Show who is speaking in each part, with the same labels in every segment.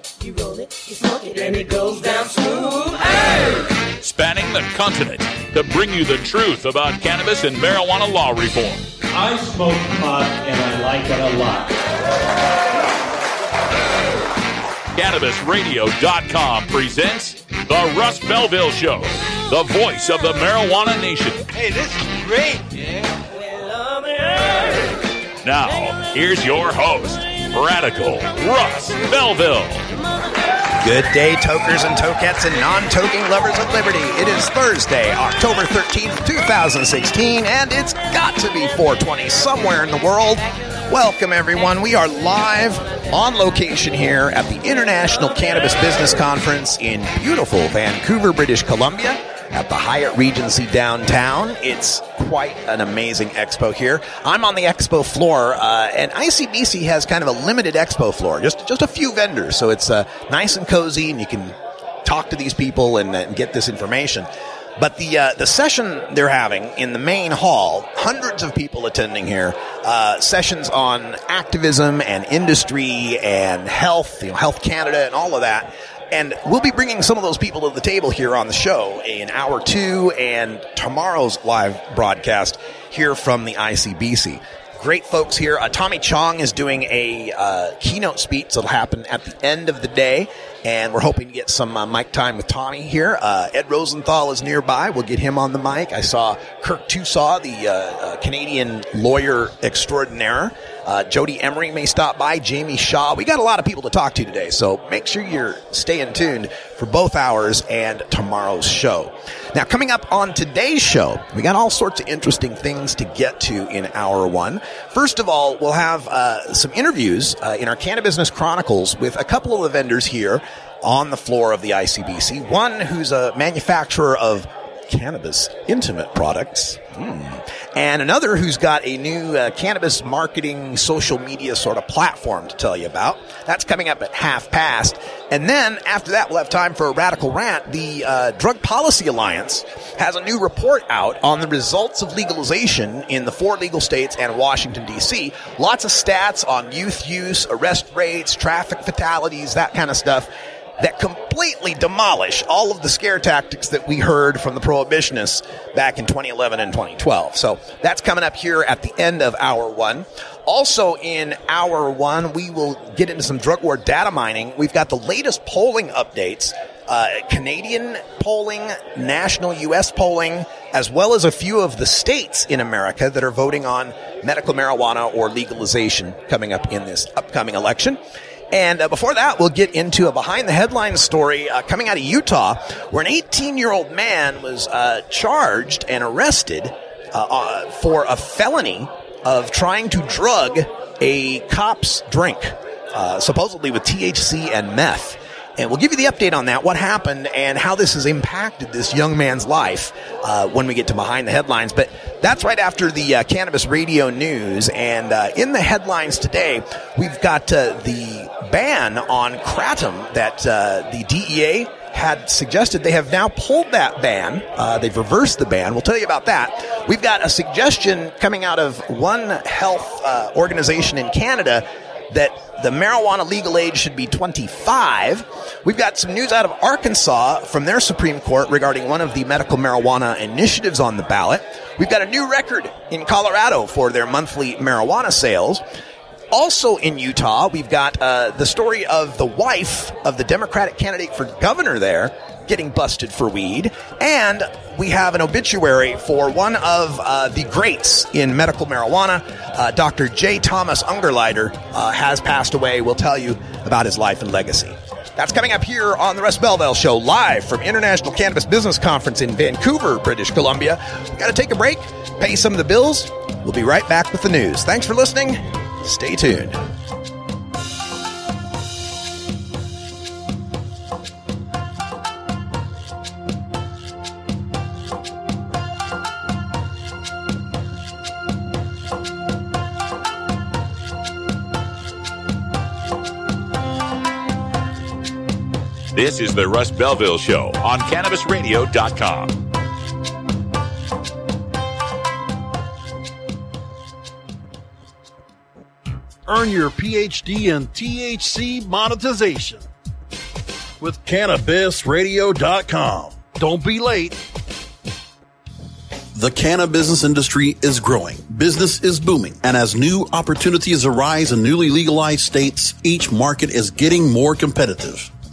Speaker 1: it, you roll it, you smoke it, and it goes down smooth. Hey!
Speaker 2: Spanning the continent to bring you the truth about cannabis and marijuana law reform.
Speaker 3: I smoke pot and I like it a lot.
Speaker 2: CannabisRadio.com presents The Russ Belville Show, the voice of the marijuana nation.
Speaker 4: Hey, this is great.
Speaker 2: Now, here's your host, Radical Russ Belville.
Speaker 5: Good day, tokers and tokettes and non-toking lovers of liberty. It is Thursday, October 13th, 2016, and it's got to be 420 somewhere in the world. Welcome, everyone. We are live on location here at the International Cannabis Business Conference in beautiful Vancouver, British Columbia at the Hyatt Regency downtown. It's quite an amazing expo here. I'm on the expo floor, uh, and ICBC has kind of a limited expo floor, just just a few vendors, so it's uh, nice and cozy, and you can talk to these people and, and get this information. But the uh, the session they're having in the main hall, hundreds of people attending here, uh, sessions on activism and industry and health, you know, Health Canada and all of that. And we'll be bringing some of those people to the table here on the show in hour two and tomorrow's live broadcast here from the ICBC. Great folks here. Uh, Tommy Chong is doing a uh, keynote speech that'll happen at the end of the day, and we're hoping to get some uh, mic time with Tommy here. Uh, Ed Rosenthal is nearby. We'll get him on the mic. I saw Kirk Tousaw, the uh, uh, Canadian lawyer extraordinaire. Uh, Jodie Emery may stop by. Jamie Shaw. We got a lot of people to talk to today, so make sure you're staying tuned for both hours and tomorrow's show. Now, coming up on today's show, we got all sorts of interesting things to get to in hour one. First of all, we'll have uh, some interviews uh, in our Canada Business Chronicles with a couple of the vendors here on the floor of the ICBC. One who's a manufacturer of cannabis intimate products. Mm. And another who's got a new uh, cannabis marketing social media sort of platform to tell you about. That's coming up at half past. And then after that, we'll have time for a radical rant. The uh, Drug Policy Alliance has a new report out on the results of legalization in the four legal states and Washington, D.C. Lots of stats on youth use, arrest rates, traffic fatalities, that kind of stuff that completely demolish all of the scare tactics that we heard from the prohibitionists back in 2011 and 2012. So that's coming up here at the end of hour one. Also in hour one, we will get into some drug war data mining. We've got the latest polling updates. Uh, Canadian polling, national U.S. polling, as well as a few of the states in America that are voting on medical marijuana or legalization coming up in this upcoming election. And uh, before that, we'll get into a behind the headlines story uh, coming out of Utah, where an 18 year old man was uh, charged and arrested uh, uh, for a felony of trying to drug a cop's drink, uh, supposedly with THC and meth. And we'll give you the update on that, what happened, and how this has impacted this young man's life uh, when we get to behind the headlines. But that's right after the uh, cannabis radio news. And uh, in the headlines today, we've got uh, the ban on kratom that uh, the DEA had suggested. They have now pulled that ban. Uh, they've reversed the ban. We'll tell you about that. We've got a suggestion coming out of one health organization in Canada that the marijuana legal age should be 25. We've got some news out of Arkansas from their Supreme Court regarding one of the medical marijuana initiatives on the ballot. We've got a new record in Colorado for their monthly marijuana sales. Also in Utah, we've got uh, the story of the wife of the Democratic candidate for governor there getting busted for weed. And we have an obituary for one of uh, the greats in medical marijuana. Uh, Dr. J. Thomas Ungerleider uh, has passed away. We'll tell you about his life and legacy. That's coming up here on the Russ Belville Show, live from International Cannabis Business Conference in Vancouver, British Columbia. Got to take a break, pay some of the bills. We'll be right back with the news. Thanks for listening. Stay tuned.
Speaker 2: This is the Russ Belville Show on CannabisRadio.com.
Speaker 6: Earn your PhD in THC monetization.
Speaker 7: with CannabisRadio.com. Don't be late. The cannabis business industry is growing. Business is booming. And as new opportunities arise in newly legalized states, each market is getting more competitive.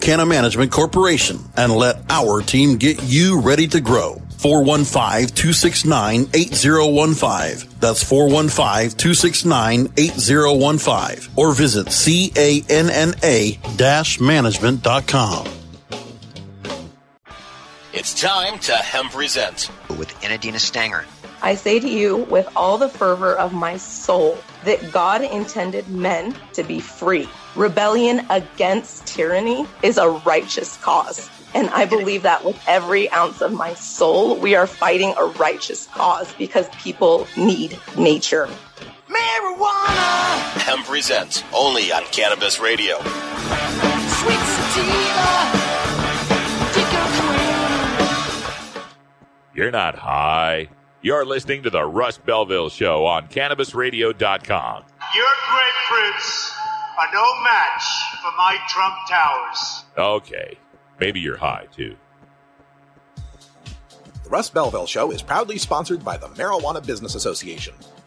Speaker 7: Canna Management Corporation and let our team get you ready to grow. 415-269-8015. That's 415-269-8015. Or visit canna-management.com.
Speaker 6: It's time to Hemp Present.
Speaker 5: With Inadina Stanger.
Speaker 8: I say to you with all the fervor of my soul that God intended men to be free. Rebellion against tyranny is a righteous cause. And I believe that with every ounce of my soul, we are fighting a righteous cause because people need nature.
Speaker 6: Marijuana! Hemp Presents, only on Cannabis Radio. Sweet sativa.
Speaker 2: You're not high. You're listening to the Russ Belville Show on CannabisRadio.com.
Speaker 9: Your grapefruits are no match for my Trump Towers.
Speaker 2: Okay. Maybe you're high, too.
Speaker 5: The Russ Belville Show is proudly sponsored by the Marijuana Business Association.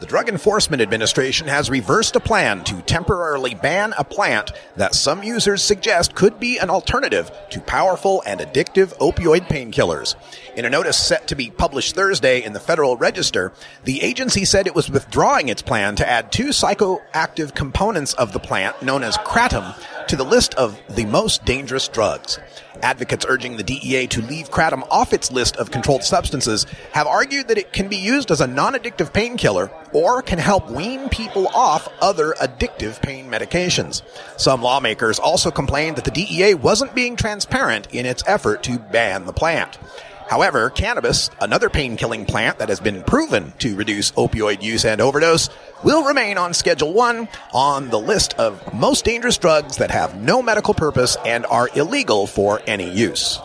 Speaker 5: The Drug Enforcement Administration has reversed a plan to temporarily ban a plant that some users suggest could be an alternative to powerful and addictive opioid painkillers. In a notice set to be published Thursday in the Federal Register, the agency said it was withdrawing its plan to add two psychoactive components of the plant known as kratom to the list of the most dangerous drugs. Advocates urging the DEA to leave kratom off its list of controlled substances have argued that it can be used as a non-addictive painkiller or can help wean people off other addictive pain medications. Some lawmakers also complained that the DEA wasn't being transparent in its effort to ban the plant. However, cannabis, another pain killing plant that has been proven to reduce opioid use and overdose, will remain on Schedule 1 on the list of most dangerous drugs that have no medical purpose and are illegal for any use.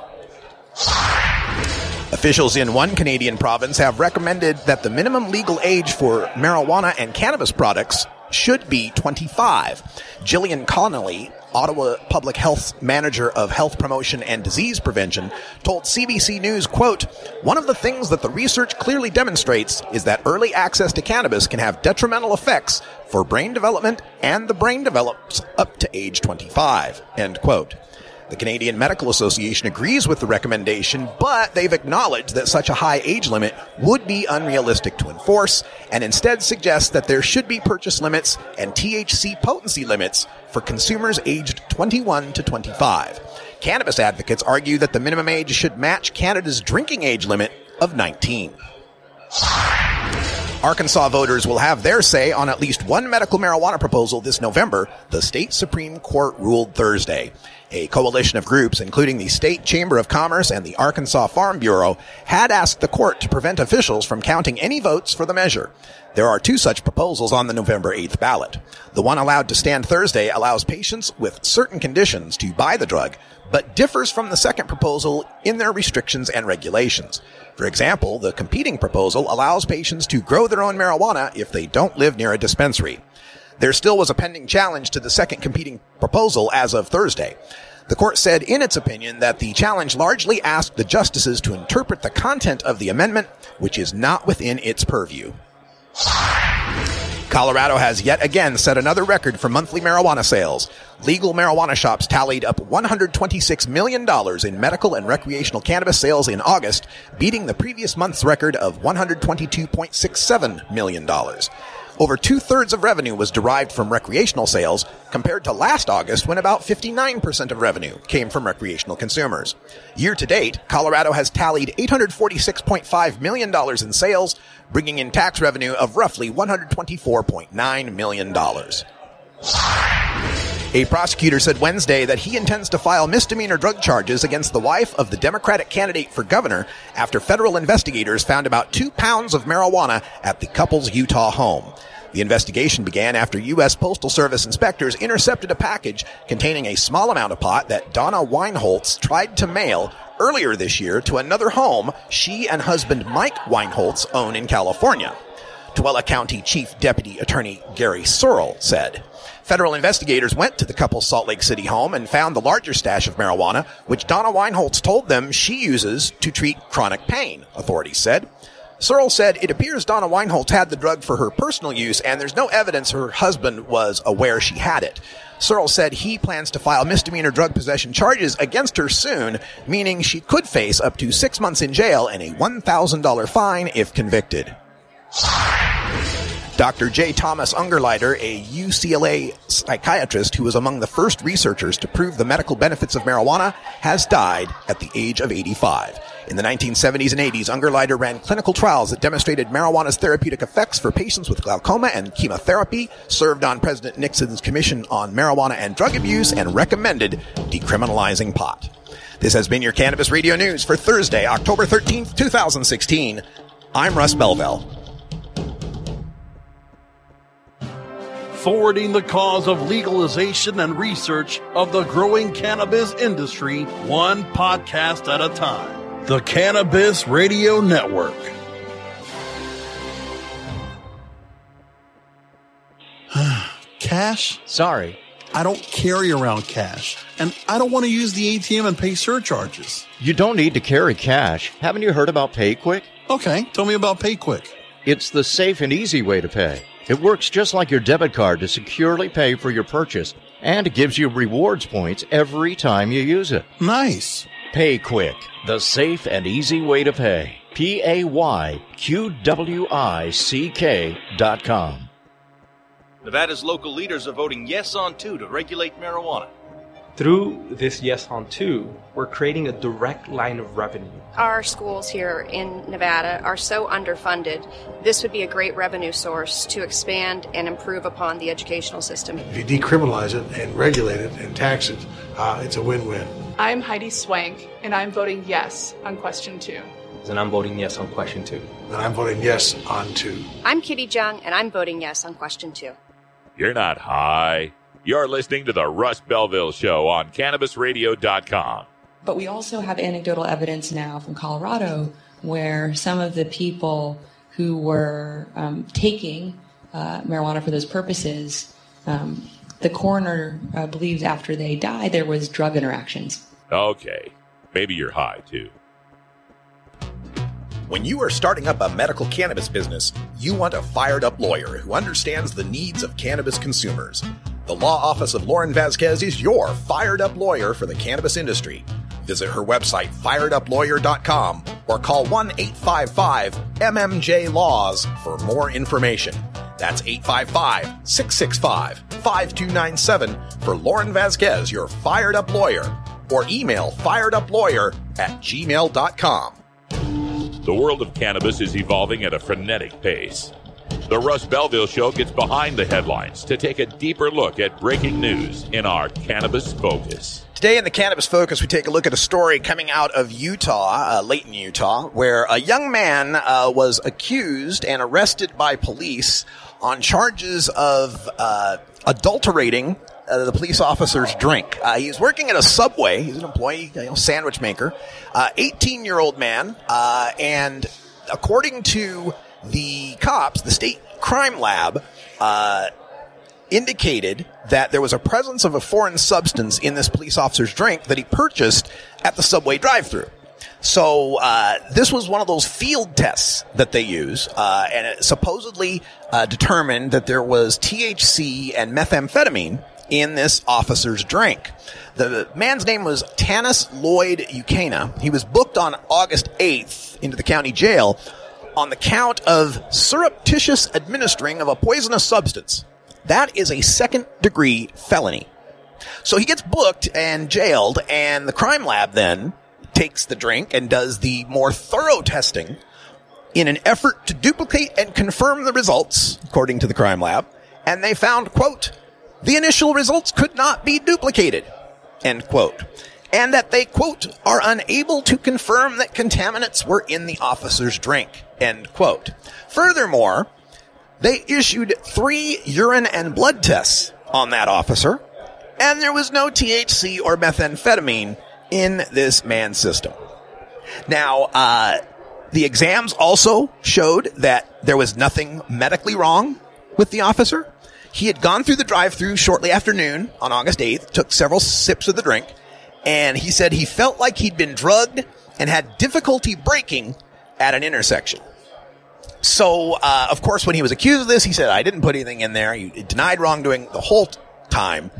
Speaker 5: Officials in one Canadian province have recommended that the minimum legal age for marijuana and cannabis products should be 25. Gillian Connolly, Ottawa Public Health Manager of Health Promotion and Disease Prevention, told CBC News, quote, One of the things that the research clearly demonstrates is that early access to cannabis can have detrimental effects for brain development and the brain develops up to age 25, end quote. The Canadian Medical Association agrees with the recommendation, but they've acknowledged that such a high age limit would be unrealistic to enforce and instead suggests that there should be purchase limits and THC potency limits for consumers aged 21 to 25. Cannabis advocates argue that the minimum age should match Canada's drinking age limit of 19. Arkansas voters will have their say on at least one medical marijuana proposal this November, the state Supreme Court ruled Thursday. A coalition of groups, including the State Chamber of Commerce and the Arkansas Farm Bureau, had asked the court to prevent officials from counting any votes for the measure. There are two such proposals on the November 8th ballot. The one allowed to stand Thursday allows patients with certain conditions to buy the drug, but differs from the second proposal in their restrictions and regulations. For example, the competing proposal allows patients to grow their own marijuana if they don't live near a dispensary. There still was a pending challenge to the second competing proposal as of Thursday. The court said in its opinion that the challenge largely asked the justices to interpret the content of the amendment, which is not within its purview. Colorado has yet again set another record for monthly marijuana sales. Legal marijuana shops tallied up $126 million in medical and recreational cannabis sales in August, beating the previous month's record of $122.67 million. Over two thirds of revenue was derived from recreational sales, compared to last August when about 59% of revenue came from recreational consumers. Year to date, Colorado has tallied $846.5 million in sales, bringing in tax revenue of roughly $124.9 million. A prosecutor said Wednesday that he intends to file misdemeanor drug charges against the wife of the Democratic candidate for governor after federal investigators found about two pounds of marijuana at the couple's Utah home. The investigation began after U.S. Postal Service inspectors intercepted a package containing a small amount of pot that Donna Weinholtz tried to mail earlier this year to another home she and husband Mike Weinholtz own in California. Tooele County Chief Deputy Attorney Gary Searle said. Federal investigators went to the couple's Salt Lake City home and found the larger stash of marijuana, which Donna Weinholtz told them she uses to treat chronic pain, authorities said. Searle said it appears Donna Weinholtz had the drug for her personal use and there's no evidence her husband was aware she had it. Searle said he plans to file misdemeanor drug possession charges against her soon, meaning she could face up to six months in jail and a $1,000 fine if convicted. Dr. J. Thomas Ungerleider, a UCLA psychiatrist who was among the first researchers to prove the medical benefits of marijuana, has died at the age of 85. In the 1970s and 80s, Ungerleider ran clinical trials that demonstrated marijuana's therapeutic effects for patients with glaucoma and chemotherapy, served on President Nixon's Commission on Marijuana and Drug Abuse, and recommended decriminalizing pot. This has been your Cannabis Radio News for Thursday, October 13th, 2016. I'm Russ Belville.
Speaker 7: Forwarding the cause of legalization and research of the growing cannabis industry one podcast at a time. The Cannabis Radio Network. cash?
Speaker 10: Sorry.
Speaker 7: I don't carry around cash, and I don't want to use the ATM and pay surcharges.
Speaker 10: You don't need to carry cash. Haven't you heard about PayQwick?
Speaker 7: Okay, tell me about PayQwick.
Speaker 10: It's the safe and easy way to pay. It works just like your debit card to securely pay for your purchase and gives you rewards points every time you use it.
Speaker 7: Nice.
Speaker 10: Pay quick, the safe and easy way to pay. P A Y Q W I C K dot com.
Speaker 11: Nevada's local leaders are voting yes on two to regulate marijuana.
Speaker 12: Through this Yes on 2, we're creating a direct line of revenue.
Speaker 13: Our schools here in Nevada are so underfunded. This would be a great revenue source to expand and improve upon the educational system.
Speaker 9: If you decriminalize it and regulate it and tax it, uh, it's a win win.
Speaker 14: I'm Heidi Swank, and I'm voting yes on question two.
Speaker 12: And I'm voting yes on question two.
Speaker 9: And I'm voting yes on two.
Speaker 13: I'm Kitty Jung, and I'm voting yes on question two.
Speaker 2: You're not high. You're listening to the Russ Belville Show on CannabisRadio.com.
Speaker 15: But we also have anecdotal evidence now from Colorado where some of the people who were um, taking uh, marijuana for those purposes, um, the coroner uh, believes after they died there was drug interactions.
Speaker 2: Okay, maybe you're high too.
Speaker 5: When you are starting up a medical cannabis business, you want a fired up lawyer who understands the needs of cannabis consumers. The law office of Lauren Vasquez is your fired up lawyer for the cannabis industry. Visit her website, firedupLawyer.com, or call 1 855 MMJ Laws for more information. That's 855 665 5297 for Lauren Vasquez, your fired up lawyer, or email fireduplawyer at gmail.com.
Speaker 2: The world of cannabis is evolving at a frenetic pace. The Russ Belville Show gets behind the headlines to take a deeper look at breaking news in our Cannabis Focus.
Speaker 5: Today in the Cannabis Focus, we take a look at a story coming out of Utah, uh, Layton, Utah, where a young man uh, was accused and arrested by police on charges of uh, adulterating uh, the police officer's drink. Uh, he was working at a Subway. He's an employee, you know, sandwich maker. 18 year old man, uh, and according to the cops, the state crime lab, uh, indicated that there was a presence of a foreign substance in this police officer's drink that he purchased at the subway drive-through. So uh, this was one of those field tests that they use, uh, and it supposedly uh, determined that there was THC and methamphetamine in this officer's drink. The man's name was Tanis Lloyd Ukena. He was booked on August 8th into the county jail on the count of surreptitious administering of a poisonous substance. That is a second degree felony. So he gets booked and jailed, and the crime lab then takes the drink and does the more thorough testing in an effort to duplicate and confirm the results, according to the crime lab. And they found, quote, the initial results could not be duplicated, end quote. And that they, quote, are unable to confirm that contaminants were in the officer's drink, end quote. Furthermore, they issued three urine and blood tests on that officer, and there was no THC or methamphetamine in this man's system. Now, uh, the exams also showed that there was nothing medically wrong with the officer. He had gone through the drive-through shortly after noon on August 8th, took several sips of the drink, and he said he felt like he'd been drugged and had difficulty braking at an intersection. So, uh, of course, when he was accused of this, he said, I didn't put anything in there. He denied wrongdoing the whole time,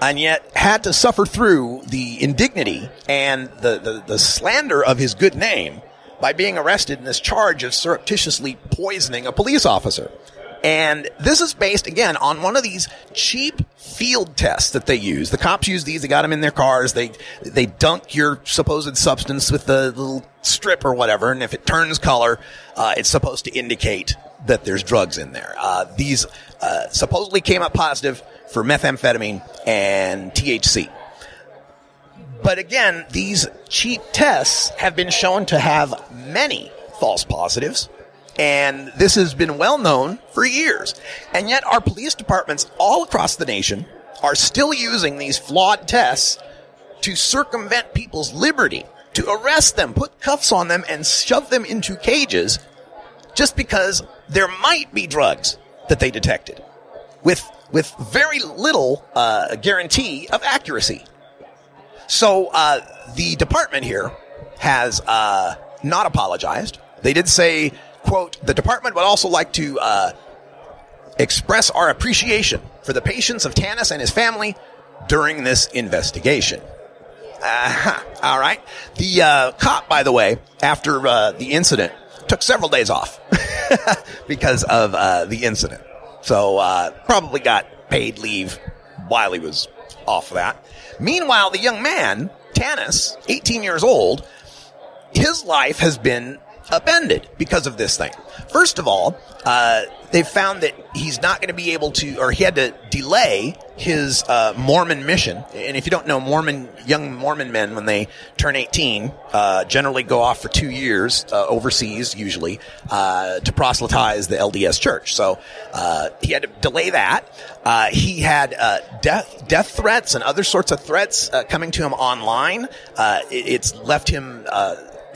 Speaker 5: and yet had to suffer through the indignity and the, the, the slander of his good name by being arrested in this charge of surreptitiously poisoning a police officer. And this is based again on one of these cheap field tests that they use. The cops use these. They got them in their cars. They they dunk your supposed substance with the little strip or whatever, and if it turns color, uh, it's supposed to indicate that there's drugs in there. Uh, these uh, supposedly came up positive for methamphetamine and THC. But again, these cheap tests have been shown to have many false positives and this has been well known for years. And yet our police departments all across the nation are still using these flawed tests to circumvent people's liberty, to arrest them, put cuffs on them, and shove them into cages just because there might be drugs that they detected with, with very little uh, guarantee of accuracy. So uh, the department here has uh, not apologized. They did say quote, the department would also like to uh, express our appreciation for the patience of Tanis and his family during this investigation. Uh-huh. All right. The uh, cop, by the way, after uh, the incident, took several days off because of uh, the incident. So uh, probably got paid leave while he was off that. Meanwhile, the young man, Tanis, 18 years old, his life has been upended because of this thing. First of all, uh, they've found that he's not going to be able to, or he had to delay his uh, Mormon mission. And if you don't know, Mormon young Mormon men, when they turn 18, uh, generally go off for two years uh, overseas, usually uh, to proselytize the LDS Church. So uh, he had to delay that. he had death death threats and other sorts of threats coming to him online. It, it's left him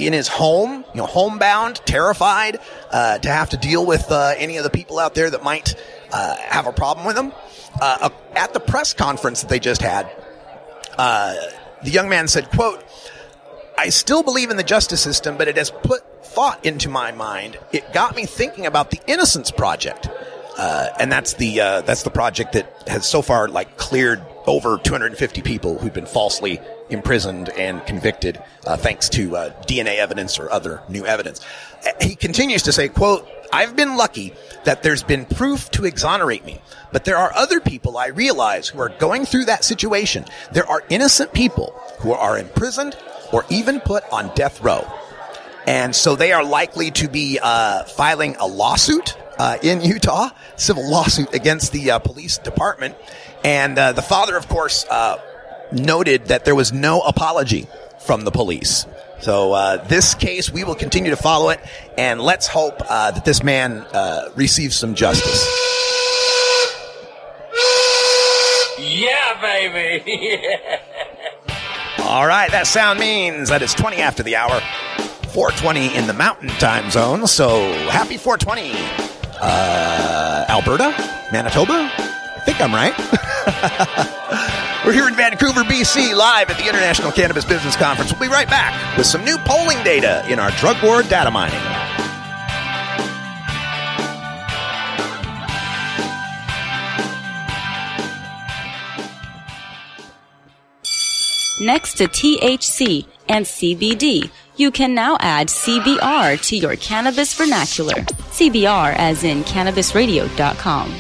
Speaker 5: in his home, you know, homebound, terrified uh, to have to deal with uh, any of the people out there that might uh, have a problem with him. Uh, at the press conference that they just had, uh, the young man said, "quote I still believe in the justice system, but it has put thought into my mind. It got me thinking about the Innocence Project." Uh, and that's the uh, that's the project that has so far like cleared over 250 people who've been falsely imprisoned and convicted uh, thanks to uh, DNA evidence or other new evidence. He continues to say, quote, I've been lucky that there's been proof to exonerate me, but there are other people I realize who are going through that situation. There are innocent people who are imprisoned or even put on death row. And so they are likely to be uh, filing a lawsuit uh, in Utah, civil lawsuit against the uh, police department. And uh, the father, of course, uh, noted that there was no apology from the police. So uh, this case, we will continue to follow it, and let's hope uh, that this man uh, receives some justice.
Speaker 1: Yeah, baby.
Speaker 5: All right, that sound means that it's 20 after the hour, 420 in the mountain time zone. So happy 420, uh, Alberta, Manitoba. I think I'm right. We're here in Vancouver, BC, live at the International Cannabis Business Conference. We'll be right back with some new polling data in our drug war data mining.
Speaker 16: Next to THC and CBD, you can now add CBR to your cannabis vernacular. CBR as in cannabisradio.com.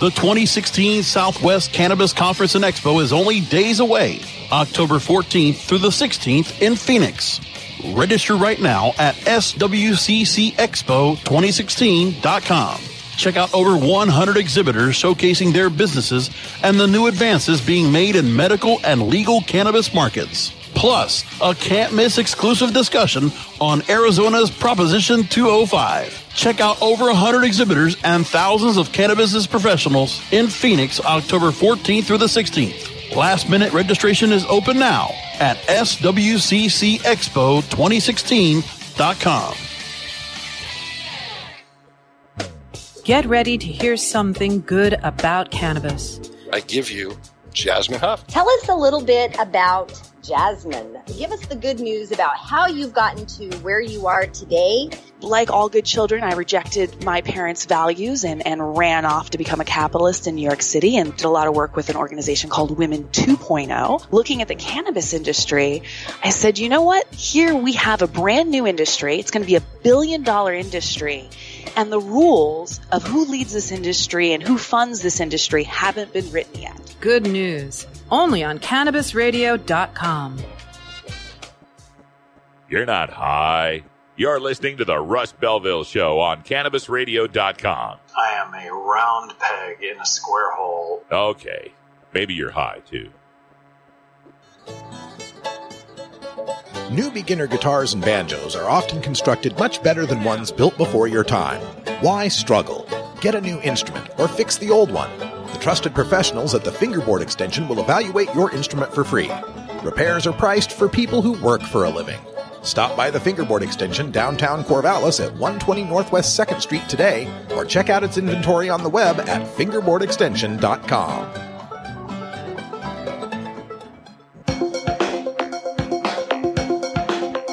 Speaker 7: The 2016 Southwest Cannabis Conference and Expo is only days away, October 14th through the 16th in Phoenix. Register right now at swccexpo2016.com. Check out over 100 exhibitors showcasing their businesses and the new advances being made in medical and legal cannabis markets. Plus, a can't miss exclusive discussion on Arizona's Proposition 205. Check out over 100 exhibitors and thousands of cannabis professionals in Phoenix October 14th through the 16th. Last minute registration is open now at swccexpo2016.com.
Speaker 17: Get ready to hear something good about cannabis.
Speaker 18: I give you Jasmine Huff.
Speaker 19: Tell us a little bit about Jasmine. Give us the good news about how you've gotten to where you are today.
Speaker 20: Like all good children, I rejected my parents' values and, and ran off to become a capitalist in New York City and did a lot of work with an organization called Women 2.0. Looking at the cannabis industry, I said, you know what? Here we have a brand new industry. It's going to be a billion dollar industry. And the rules of who leads this industry and who funds this industry haven't been written yet.
Speaker 17: Good news. Only on cannabisradio.com.
Speaker 2: You're not high. You're listening to the Russ Belville Show on CannabisRadio.com.
Speaker 21: I am a round peg in a square hole.
Speaker 2: Okay. Maybe you're high, too.
Speaker 5: New beginner guitars and banjos are often constructed much better than ones built before your time. Why struggle? Get a new instrument or fix the old one. The trusted professionals at the Fingerboard Extension will evaluate your instrument for free. Repairs are priced for people who work for a living. Stop by the Fingerboard Extension downtown Corvallis at 120 Northwest 2nd Street today or check out its inventory on the web at fingerboardextension.com.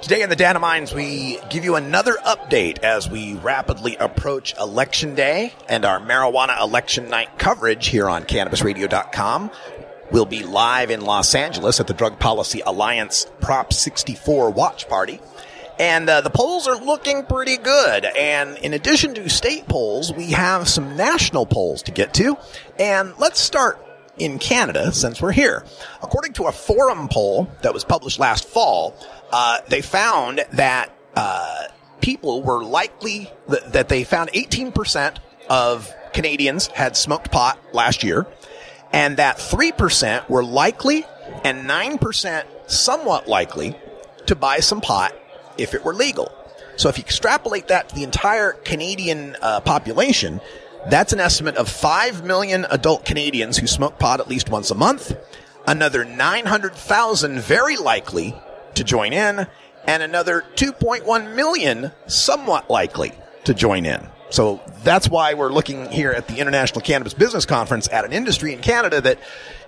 Speaker 5: Today in the Data Mines, we give you another update as we rapidly approach Election Day and our marijuana election night coverage here on CannabisRadio.com. We'll be live in Los Angeles at the Drug Policy Alliance Prop 64 watch party. And uh, the polls are looking pretty good. And in addition to state polls, we have some national polls to get to. And let's start in Canada since we're here. According to a forum poll that was published last fall, uh, they found that uh, people were likely th- that they found 18% of Canadians had smoked pot last year, and that 3% were likely and 9% somewhat likely to buy some pot if it were legal. So if you extrapolate that to the entire Canadian uh, population, that's an estimate of 5 million adult Canadians who smoke pot at least once a month, another 900,000 very likely to join in, and another 2.1 million somewhat likely to join in. So that's why we're looking here at the International Cannabis Business Conference at an industry in Canada that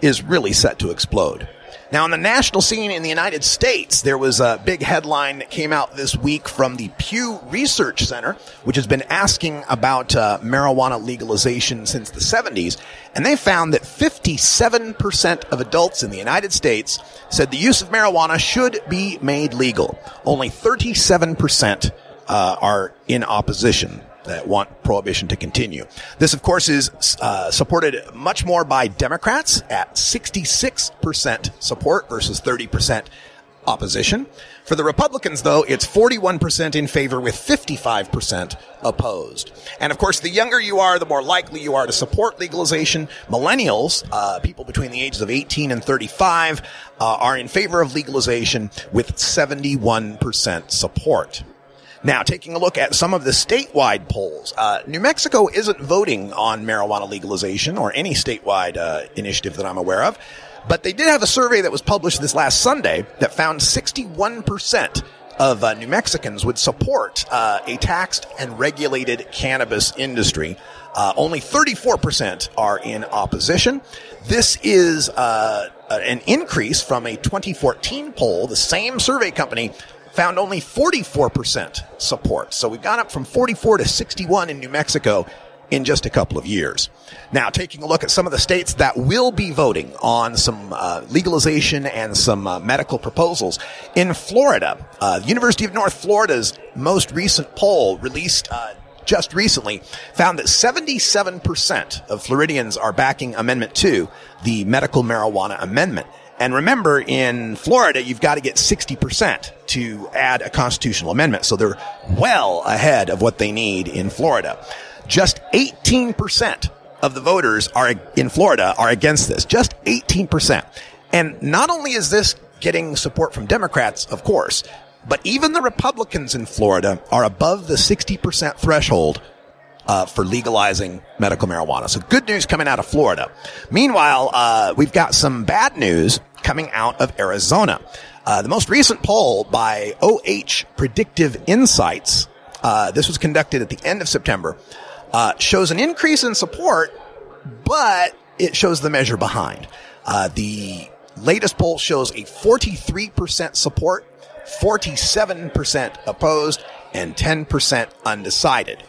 Speaker 5: is really set to explode. Now, on the national scene in the United States, there was a big headline that came out this week from the Pew Research Center, which has been asking about uh, marijuana legalization since the 70s. And they found that 57% of adults in the United States said the use of marijuana should be made legal. Only 37% uh, are in opposition that want prohibition to continue. This, of course, is uh, supported much more by Democrats at 66% support versus 30% opposition. For the Republicans, though, it's 41% in favor with 55% opposed. And of course, the younger you are, the more likely you are to support legalization. Millennials, uh, people between the ages of 18 and 35, uh, are in favor of legalization with 71% support. Now, taking a look at some of the statewide polls, uh, New Mexico isn't voting on marijuana legalization or any statewide uh, initiative that I'm aware of, but they did have a survey that was published this last Sunday that found 61% of uh, New Mexicans would support uh, a taxed and regulated cannabis industry. Uh, only 34% are in opposition. This is uh, an increase from a 2014 poll. The same survey company found only 44% support. So we've gone up from 44 to 61 in New Mexico in just a couple of years. Now, taking a look at some of the states that will be voting on some uh, legalization and some uh, medical proposals. In Florida, uh, the University of North Florida's most recent poll released uh, just recently found that 77% of Floridians are backing Amendment 2, the medical marijuana amendment. And remember, in Florida, you've got to get 60% to add a constitutional amendment. So they're well ahead of what they need in Florida. Just 18% of the voters are in Florida are against this. Just 18%. And not only is this getting support from Democrats, of course, but even the Republicans in Florida are above the 60% threshold uh, for legalizing medical marijuana. So good news coming out of Florida. Meanwhile, uh, we've got some bad news coming out of Arizona. Uh, the most recent poll by OH Predictive Insights, uh, this was conducted at the end of September, uh, shows an increase in support, but it shows the measure behind. Uh, the latest poll shows a 43% support, 47% opposed, and 10% undecided.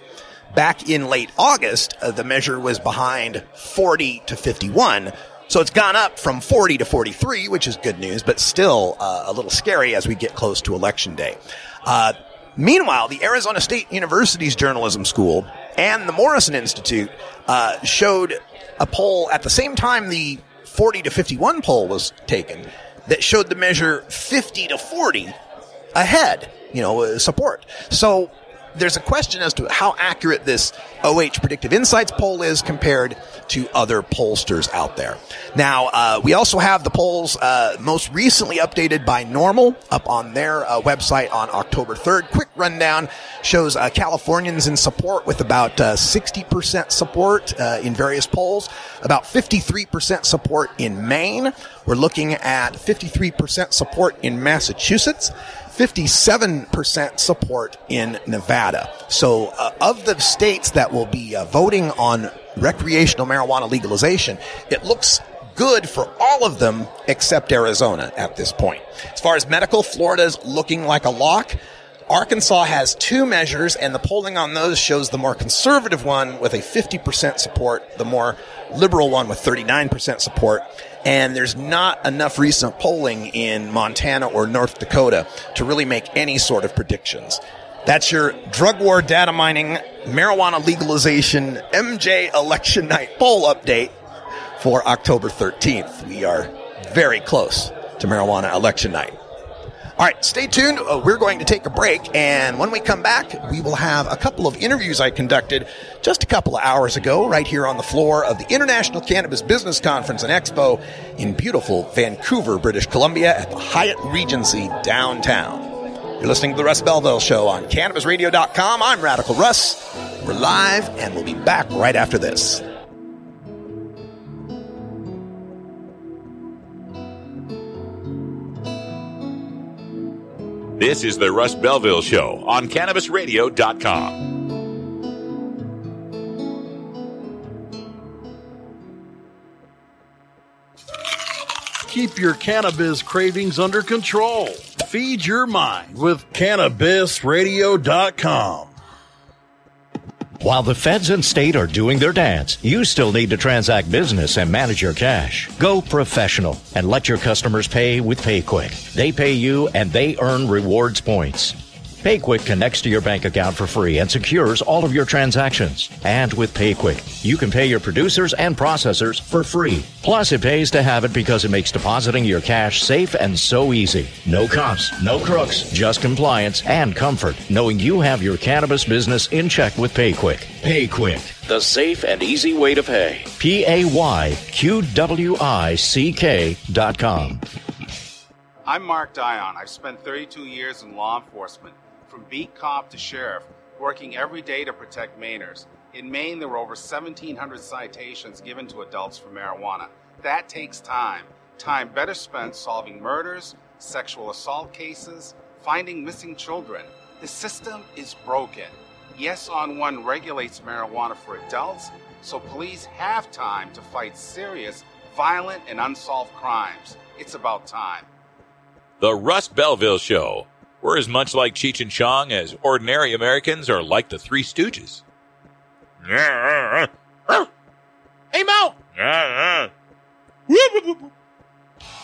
Speaker 5: Back in late August, uh, the measure was behind 40 to 51. So it's gone up from 40 to 43, which is good news, but still uh, a little scary as we get close to election day. Uh, meanwhile, the Arizona State University's journalism school and the Morrison Institute uh, showed a poll at the same time the 40 to 51 poll was taken that showed the measure 50 to 40 ahead, you know, uh, support. So there's a question as to how accurate this OH Predictive Insights poll is compared to other pollsters out there. Now, uh, we also have the polls uh, most recently updated by NORML up on their uh, website on October 3rd. Quick rundown shows uh, Californians in support with about 60% uh, support uh, in various polls, about 53% support in Maine. We're looking at 53% support in Massachusetts. 57% support in Nevada. So, uh, of the states that will be uh, voting on recreational marijuana legalization, it looks good for all of them except Arizona at this point. As far as medical, Florida's looking like a lock. Arkansas has two measures, and the polling on those shows the more conservative one with a 50% support, the more liberal one with 39% support. And there's not enough recent polling in Montana or North Dakota to really make any sort of predictions. That's your drug war data mining, marijuana legalization, MJ election night poll update for October 13th. We are very close to marijuana election night. All right, stay tuned. Uh, we're going to take a break, and when we come back, we will have a couple of interviews I conducted just a couple of hours ago, right here on the floor of the International Cannabis Business Conference and Expo in beautiful Vancouver, British Columbia, at the Hyatt Regency downtown. You're listening to the Russ Belville Show on CannabisRadio.com. I'm Radical Russ. We're live, and we'll be back right after this.
Speaker 2: This is the Russ Belville Show on CannabisRadio.com.
Speaker 7: Keep your cannabis cravings under control. Feed your mind with CannabisRadio.com.
Speaker 10: While the feds and state are doing their dance, you still need to transact business and manage your cash. Go professional and let your customers pay with PayQwick. They pay you and they earn rewards points. PayQwick connects to your bank account for free and secures all of your transactions. And with PayQwick, you can pay your producers and processors for free. Plus, it pays to have it because it makes depositing your cash safe and so easy. No cops, no crooks, just compliance and comfort, knowing you have your cannabis business in check with PayQwick. PayQwick, the safe and easy way to pay. P A Y Q W I C K dot com.
Speaker 22: I'm Mark Dion. I've spent 32 years in law enforcement, from beat cop to sheriff, working every day to protect Mainers. In Maine, there were over 1,700 citations given to adults for marijuana. That takes time. Time better spent solving murders, sexual assault cases, finding missing children. The system is broken. Yes on One regulates marijuana for adults, so police have time to fight serious, violent, and unsolved crimes. It's about time.
Speaker 2: The Russ Belville Show. We're as much like Cheech and Chong as ordinary Americans are like the Three Stooges.
Speaker 5: Hey, Moe!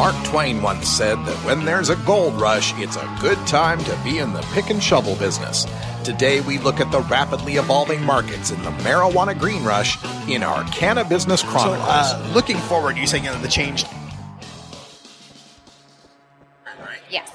Speaker 23: Mark Twain once said that when there's a gold rush, it's a good time to be in the pick and shovel business. Today, we look at the rapidly evolving markets in the marijuana green rush in our Canna Business
Speaker 5: So,
Speaker 23: Chronicles.
Speaker 5: uh, looking forward, you say you know, the change.
Speaker 24: Yes.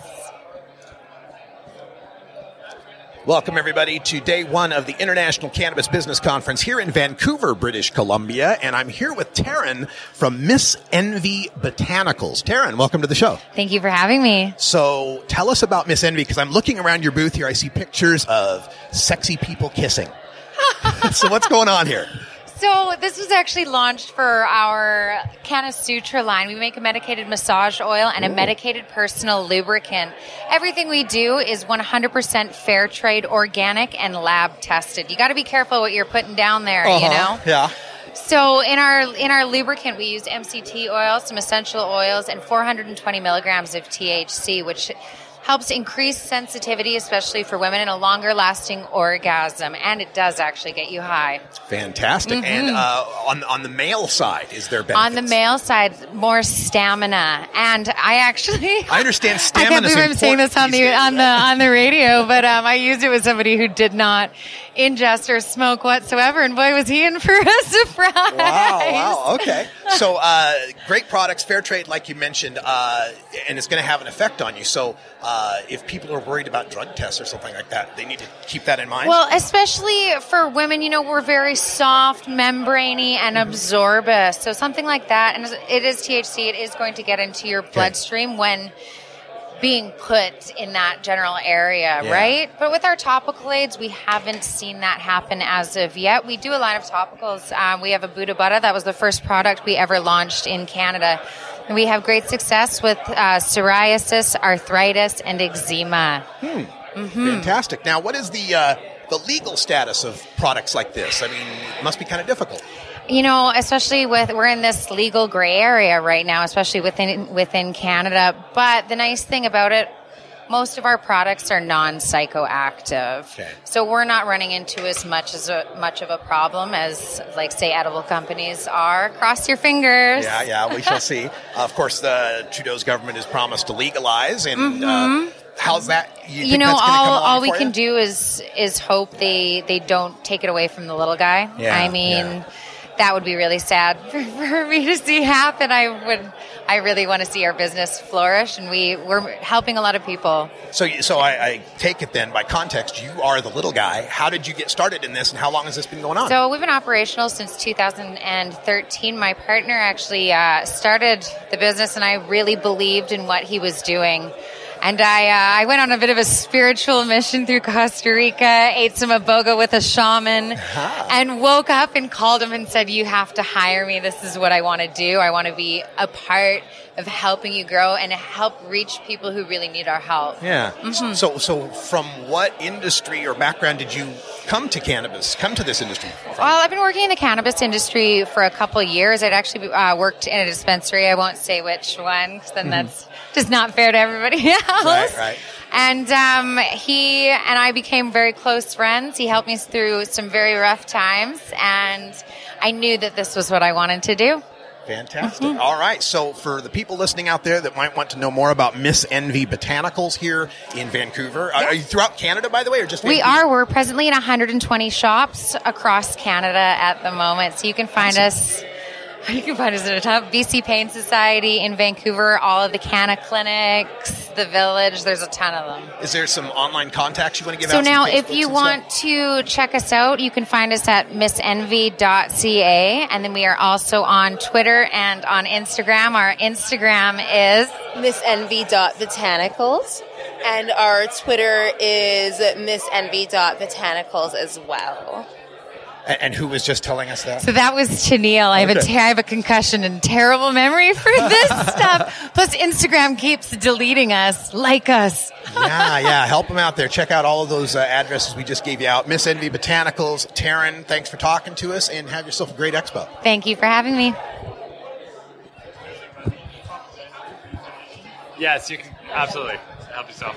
Speaker 5: Welcome, everybody, to day one of the International Cannabis Business Conference here in Vancouver, British Columbia. And I'm here with Taryn from Miss Envy Botanicals. Taryn, welcome to the show.
Speaker 24: Thank you for having me.
Speaker 5: So tell us about Miss Envy, because I'm looking around your booth here. I see pictures of sexy people kissing. so what's going on here?
Speaker 24: So this was actually launched for our Canna Sutra line. We make a medicated massage oil and a medicated personal lubricant. Everything we do is 100% fair trade, organic, and lab tested. You got to be careful what you're putting down there, you
Speaker 5: Uh-huh.
Speaker 24: know.
Speaker 5: Yeah.
Speaker 24: So in our in our lubricant, we use MCT oil, some essential oils, and 420 milligrams of THC, which helps increase sensitivity, especially for women, and a longer lasting orgasm. And it does actually get you high.
Speaker 5: Fantastic. And
Speaker 24: Mhm.
Speaker 5: uh, on on the male side, is there benefits?
Speaker 24: On the male side, more stamina, and I actually
Speaker 5: I understand stamina.
Speaker 24: I can't believe I'm saying this on the on the on the radio, but um, I used it with somebody who did not ingest or smoke whatsoever, and boy, was he in for a surprise!
Speaker 5: Wow, wow, okay. So, uh, great products, fair trade, like you mentioned, uh, and it's going to have an effect on you. So, uh, if people are worried about drug tests or something like that, they need to keep that in mind.
Speaker 24: Well, especially for women, you know, we're very soft, membraney, and absorbous. So something like that, and it is THC. It is going to get into your bloodstream when being put in that general area,
Speaker 25: Yeah.
Speaker 24: right? But with our topical aids, we haven't seen that happen as of yet. We do a line of topicals. Um, we have a Buddha Buddha. That was the first product we ever launched in Canada. And we have great success with uh, psoriasis, arthritis, and eczema.
Speaker 5: Hmm.
Speaker 24: Mhm.
Speaker 5: Fantastic. Now, what is the uh, the legal status of products like this? I mean, it must be kind of difficult.
Speaker 24: You know, especially with we're in this legal gray area right now, especially within within Canada. But the nice thing about it, most of our products are non-psychoactive, so we're not running into as much as a much of a problem as, like, say, edible companies are. Cross your fingers.
Speaker 5: Yeah, yeah, we shall see. of course, the Trudeau's government has promised to legalize, and uh,
Speaker 24: Mhm.
Speaker 5: how's that? You,
Speaker 24: You, know,
Speaker 5: that's gonna come
Speaker 24: all all we can
Speaker 5: you?
Speaker 24: do is is hope they they don't take it away from the little guy.
Speaker 5: Yeah,
Speaker 24: I mean. That would be really sad for, for me to see happen. I would, I really want to see our business flourish, and we we're helping a lot of people.
Speaker 5: So, so I, I take it then by context, you are the little guy. How did you get started in this, and how long has this been going on?
Speaker 24: So we've been operational since 2013. My partner actually uh, started the business, and I really believed in what he was doing. And I, uh, I went on a bit of a spiritual mission through Costa Rica, ate some iboga with a shaman, and woke up and called him and said, "You have to hire me. This is what I want to do. I want to be a part of helping you grow and help reach people who really need our help."
Speaker 5: yeah.
Speaker 24: Mhm.
Speaker 5: So, so from what industry or background did you come to cannabis? Come to this industry?
Speaker 24: Well, I've been working in the cannabis industry for a couple of years. I'd actually uh, worked in a dispensary. I won't say which one, 'cause then
Speaker 5: Mhm.
Speaker 24: that's just not fair to everybody else.
Speaker 5: Right, right.
Speaker 24: And um, he and I became very close friends. He helped me through some very rough times, and I knew that this was what I wanted to do.
Speaker 5: Fantastic.
Speaker 24: Mm-hmm.
Speaker 5: All right. So, for the people listening out there that might want to know more about Miss Envy Botanicals here in Vancouver, are- are you throughout Canada, by the way, or just
Speaker 24: We are. We're presently in 120 shops across Canada at the moment. So you can find us. You can find us at the top. BC Pain Society in Vancouver, all of the Canna clinics, the village. There's a ton of them.
Speaker 5: Is there some online contacts you want to give
Speaker 24: So
Speaker 5: out? some
Speaker 24: now, if you
Speaker 5: and
Speaker 24: want to check us out, you can find us at missenvy.ca. And then we are also on Twitter and on Instagram. Our Instagram is
Speaker 26: missenvy.botanicals. And our Twitter is missenvy.botanicals as well.
Speaker 5: Stuff? And, and who was just telling us that?
Speaker 24: So that was Tennille. I have, a
Speaker 5: Okay.
Speaker 24: ter- I have a concussion and terrible memory for this stuff. Plus, Instagram keeps deleting us. Like us.
Speaker 5: yeah, yeah. Help them out there. Check out all of those uh, addresses we just gave you out. Miss Envy Botanicals. Taryn, thanks for talking to us, and have yourself a great expo.
Speaker 24: Thank you for having me.
Speaker 27: Yes, you can absolutely help yourself.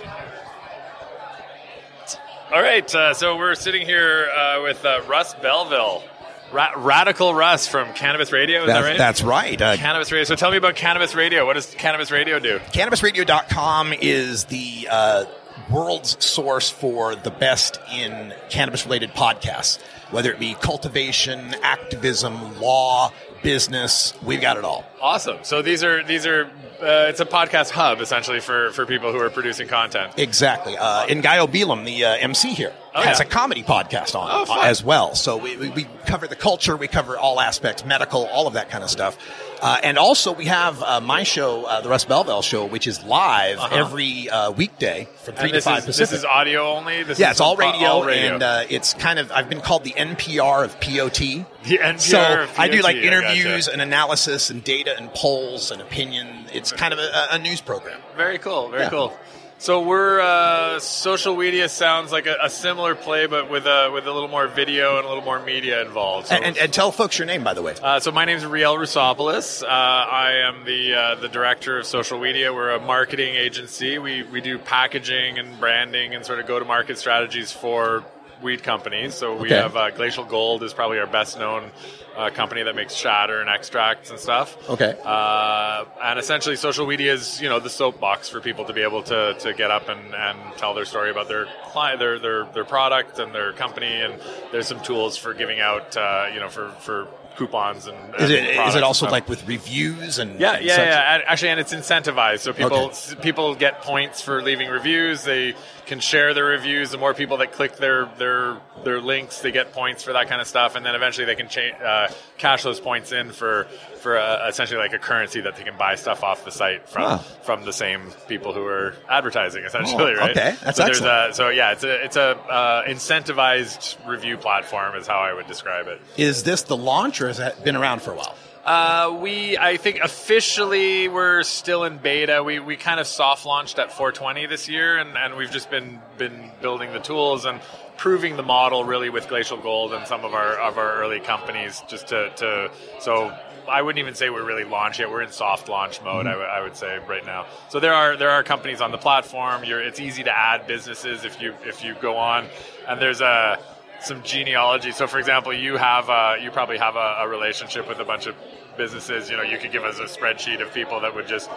Speaker 27: All right, uh, so we're sitting here uh, with uh, Russ Belville, Ra- Radical Russ from Cannabis Radio. Is that,
Speaker 5: That's-
Speaker 27: right?
Speaker 5: that's right. Uh,
Speaker 27: Cannabis Radio. So tell me about Cannabis Radio. What does Cannabis Radio do?
Speaker 5: CannabisRadio.com is the uh, world's source for the best in cannabis related podcasts, whether it be cultivation, activism, law, business. We've got it all.
Speaker 27: Awesome. So these are these are uh, it's a podcast hub essentially for for people who are producing content.
Speaker 5: Exactly. Uh, and Guy Obilum, the uh, MC here,
Speaker 27: Oh,
Speaker 5: has
Speaker 27: yeah.
Speaker 5: a comedy podcast on
Speaker 27: Oh,
Speaker 5: uh, as well. So we, we, we cover the culture, we cover all aspects, medical, all of that kind of stuff. Uh, and also, we have uh, my show, uh, the Russ Belville Show, which is live
Speaker 27: Uh-huh.
Speaker 5: every uh, weekday from three to five
Speaker 27: is,
Speaker 5: Pacific.
Speaker 27: This is audio only. This
Speaker 5: yeah,
Speaker 27: is
Speaker 5: it's all
Speaker 27: uh,
Speaker 5: radio,
Speaker 27: all radio.
Speaker 5: and uh, it's kind of I've been called the NPR of POT.
Speaker 27: The NPR of POT.
Speaker 5: So I do like interviews
Speaker 27: gotcha.
Speaker 5: and analysis and data and polls and opinion. It's kind of a, a news program.
Speaker 27: Very cool. Very
Speaker 5: Yeah.
Speaker 27: cool. So we're uh, social weedia sounds like a, a similar play, but with a with a little more video and a little more media involved. So,
Speaker 5: And, and, and tell folks your name, by the way.
Speaker 27: uh, so my name is Riel Rusopoulos. Uh, I am the uh, the director of social media. We're a marketing agency. We we do packaging and branding and sort of go to market strategies for weed companies. So we
Speaker 5: Okay.
Speaker 27: have uh, Glacial Gold is probably our best known uh, company that makes shatter and extracts and stuff.
Speaker 5: Okay.
Speaker 27: Uh, and essentially, social weedia is you know the soapbox for people to be able to, to get up and, and tell their story about their client, their, their their product and their company. And there's some tools for giving out uh, you know for, for coupons and,
Speaker 5: Is
Speaker 27: and
Speaker 5: it
Speaker 27: products
Speaker 5: is it also like with reviews and
Speaker 27: Yeah,
Speaker 5: and
Speaker 27: yeah,
Speaker 5: such?
Speaker 27: yeah. Actually, and it's incentivized, so people
Speaker 5: Okay.
Speaker 27: people get points for leaving reviews. They can share their reviews. The more people that click their their their links, they get points for that kind of stuff, and then eventually they can cha- uh, cash those points in for for uh, essentially like a currency that they can buy stuff off the site from from the same people who are advertising, essentially,
Speaker 5: Oh,
Speaker 27: right?
Speaker 5: okay. That's
Speaker 27: so
Speaker 5: excellent.
Speaker 27: a so yeah, it's a it's a uh, incentivized review platform is how I would describe it.
Speaker 5: Is this the launch, or has that been around for a while?
Speaker 27: Uh, we, I think officially we're still in beta. We, we kind of soft launched at 420 this year, and, and we've just been been building the tools and proving the model really with Glacial Gold and some of our of our early companies. Just to, to so I wouldn't even say we're really launched yet. We're in soft launch mode. I, would- I would say right now. So there are there are companies on the platform. You're, it's easy to add businesses if you if you go on, and there's a some genealogy. So, for example, you have uh, you probably have a, a relationship with a bunch of businesses. You know, you could give us a spreadsheet of people that would just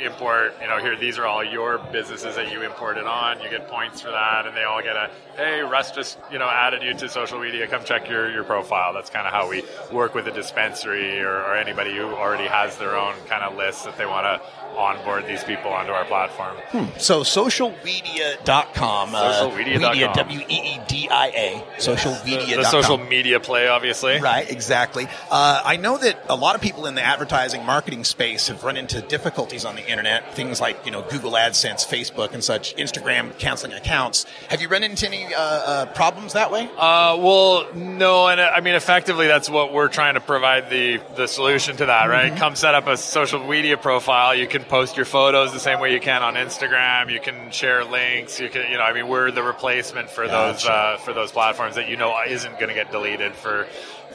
Speaker 27: import. You know, here these are all your businesses that you imported on. You get points for that, and they all get a hey, Russ just you know added you to social weedia. Come check your your profile. That's kind of how we work with a dispensary or, or anybody who already has their own kind of list that they want to onboard these people onto our platform.
Speaker 5: Hmm. So socialweedia.com.
Speaker 27: Socialweedia.com.
Speaker 5: Uh, weedia, W-E-E-D-I-A. Socialweedia.com.
Speaker 27: The, the social media play, obviously.
Speaker 5: Right, exactly. Uh, I know that a lot of people in the advertising marketing space have run into difficulties on the internet. Things like, you know, Google AdSense, Facebook and such, Instagram canceling accounts. Have you run into any uh, uh, problems that way?
Speaker 27: Uh, well, no, and I mean, effectively, that's what we're trying to provide the the solution to that, right?
Speaker 5: Mhm.
Speaker 27: Come set up a social weedia profile. You can post your photos the same way you can on Instagram. You can share links. You can, you know, I mean, we're the replacement for those uh, for those platforms that you know isn't going to get deleted for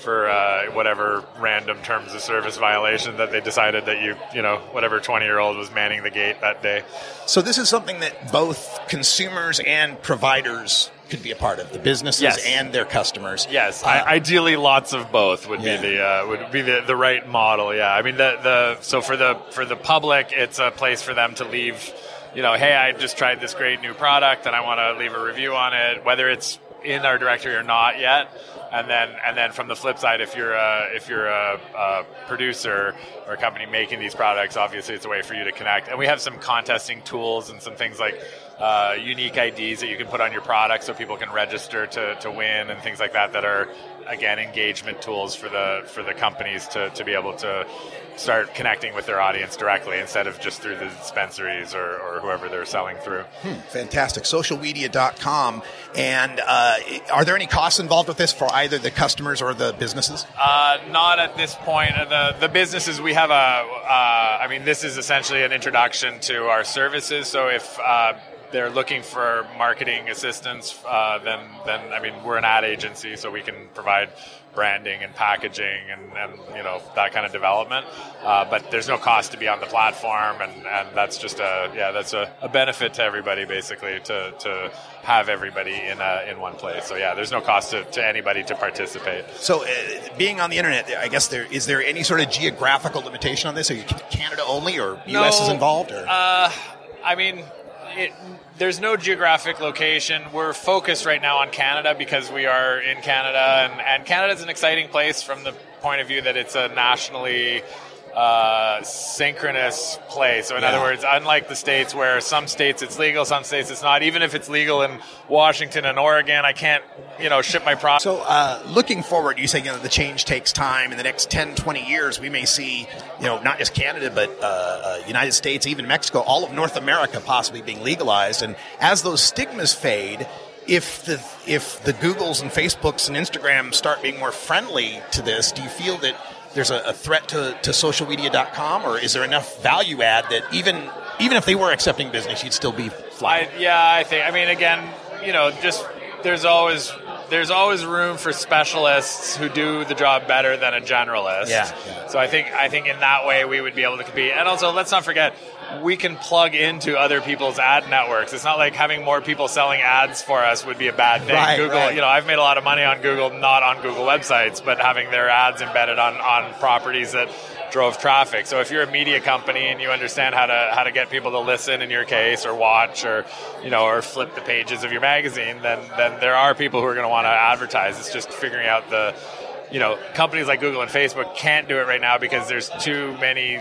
Speaker 27: for uh, whatever random terms of service violation that they decided that you you know whatever 20 year old was manning the gate that day.
Speaker 5: So this is something that both consumers and providers could be a part of, the businesses
Speaker 27: Yes.
Speaker 5: and their customers.
Speaker 27: Yes,
Speaker 5: Uh,
Speaker 27: I, ideally, lots of both would
Speaker 5: Yeah.
Speaker 27: be the uh, would be the, the right model. Yeah, I mean the the so for the for the public, it's a place for them to leave. You know, hey, I just tried this great new product, and I want to leave a review on it, whether it's in our directory or not yet. And then and then from the flip side, if you're a if you're a, a producer or a company making these products, obviously it's a way for you to connect. And we have some contesting tools and some things like uh, unique IDs that you can put on your product so people can register to, to win and things like that that are again engagement tools for the for the companies to, to be able to start connecting with their audience directly instead of just through the dispensaries or, or whoever they're selling through.
Speaker 5: Hmm, fantastic. Socialweedia.com. And uh, are there any costs involved with this for either the customers or the businesses?
Speaker 27: Uh, not at this point. The the businesses we have a. Uh, I mean, this is essentially an introduction to our services. So if uh, they're looking for marketing assistance, uh, then then I mean we're an ad agency, so we can provide branding and packaging and, and you know that kind of development. Uh, but there's no cost to be on the platform, and, and that's just a yeah that's a, a benefit to everybody basically to, to have everybody in a, in one place. So yeah, there's no cost to, to anybody to participate.
Speaker 5: So, uh, being on the internet, I guess there is there any sort of geographical limitation on this? Are you Canada only, or U.S. is involved? Or?
Speaker 27: Uh, I mean, it, there's no geographic location. We're focused right now on Canada because we are in Canada, and, and is an exciting place from the point of view that it's a nationally uh, synchronous play. So, in
Speaker 5: Yeah.
Speaker 27: other words, unlike the states where some states it's legal, some states it's not. Even if it's legal in Washington and Oregon, I can't, you know, ship my product.
Speaker 5: So, uh, looking forward, you say you know the change takes time. In the next 10, 20 years, we may see, you know, not just Canada, but uh, uh, United States, even Mexico, all of North America possibly being legalized. And as those stigmas fade, if the if the Googles and Facebooks and Instagram start being more friendly to this, do you feel that there's a, a threat to, to socialweedia.com, or is there enough value add that even even if they were accepting business, you'd still be flying?
Speaker 27: I, yeah, I think. I mean, again, you know, just there's always there's always room for specialists who do the job better than a generalist.
Speaker 5: Yeah,
Speaker 27: So I think I think in that way we would be able to compete. And also, let's not forget. We can plug into other people's ad networks. It's not like having more people selling ads for us would be a bad thing.
Speaker 5: Right,
Speaker 27: Google,
Speaker 5: right.
Speaker 27: you know, I've made a lot of money on Google, not on Google websites, but having their ads embedded on, on properties that drove traffic. So if you're a media company and you understand how to how to get people to listen in your case or watch or you know or flip the pages of your magazine, then then there are people who are going to want to advertise. It's just figuring out the you know companies like Google and Facebook can't do it right now because there's too many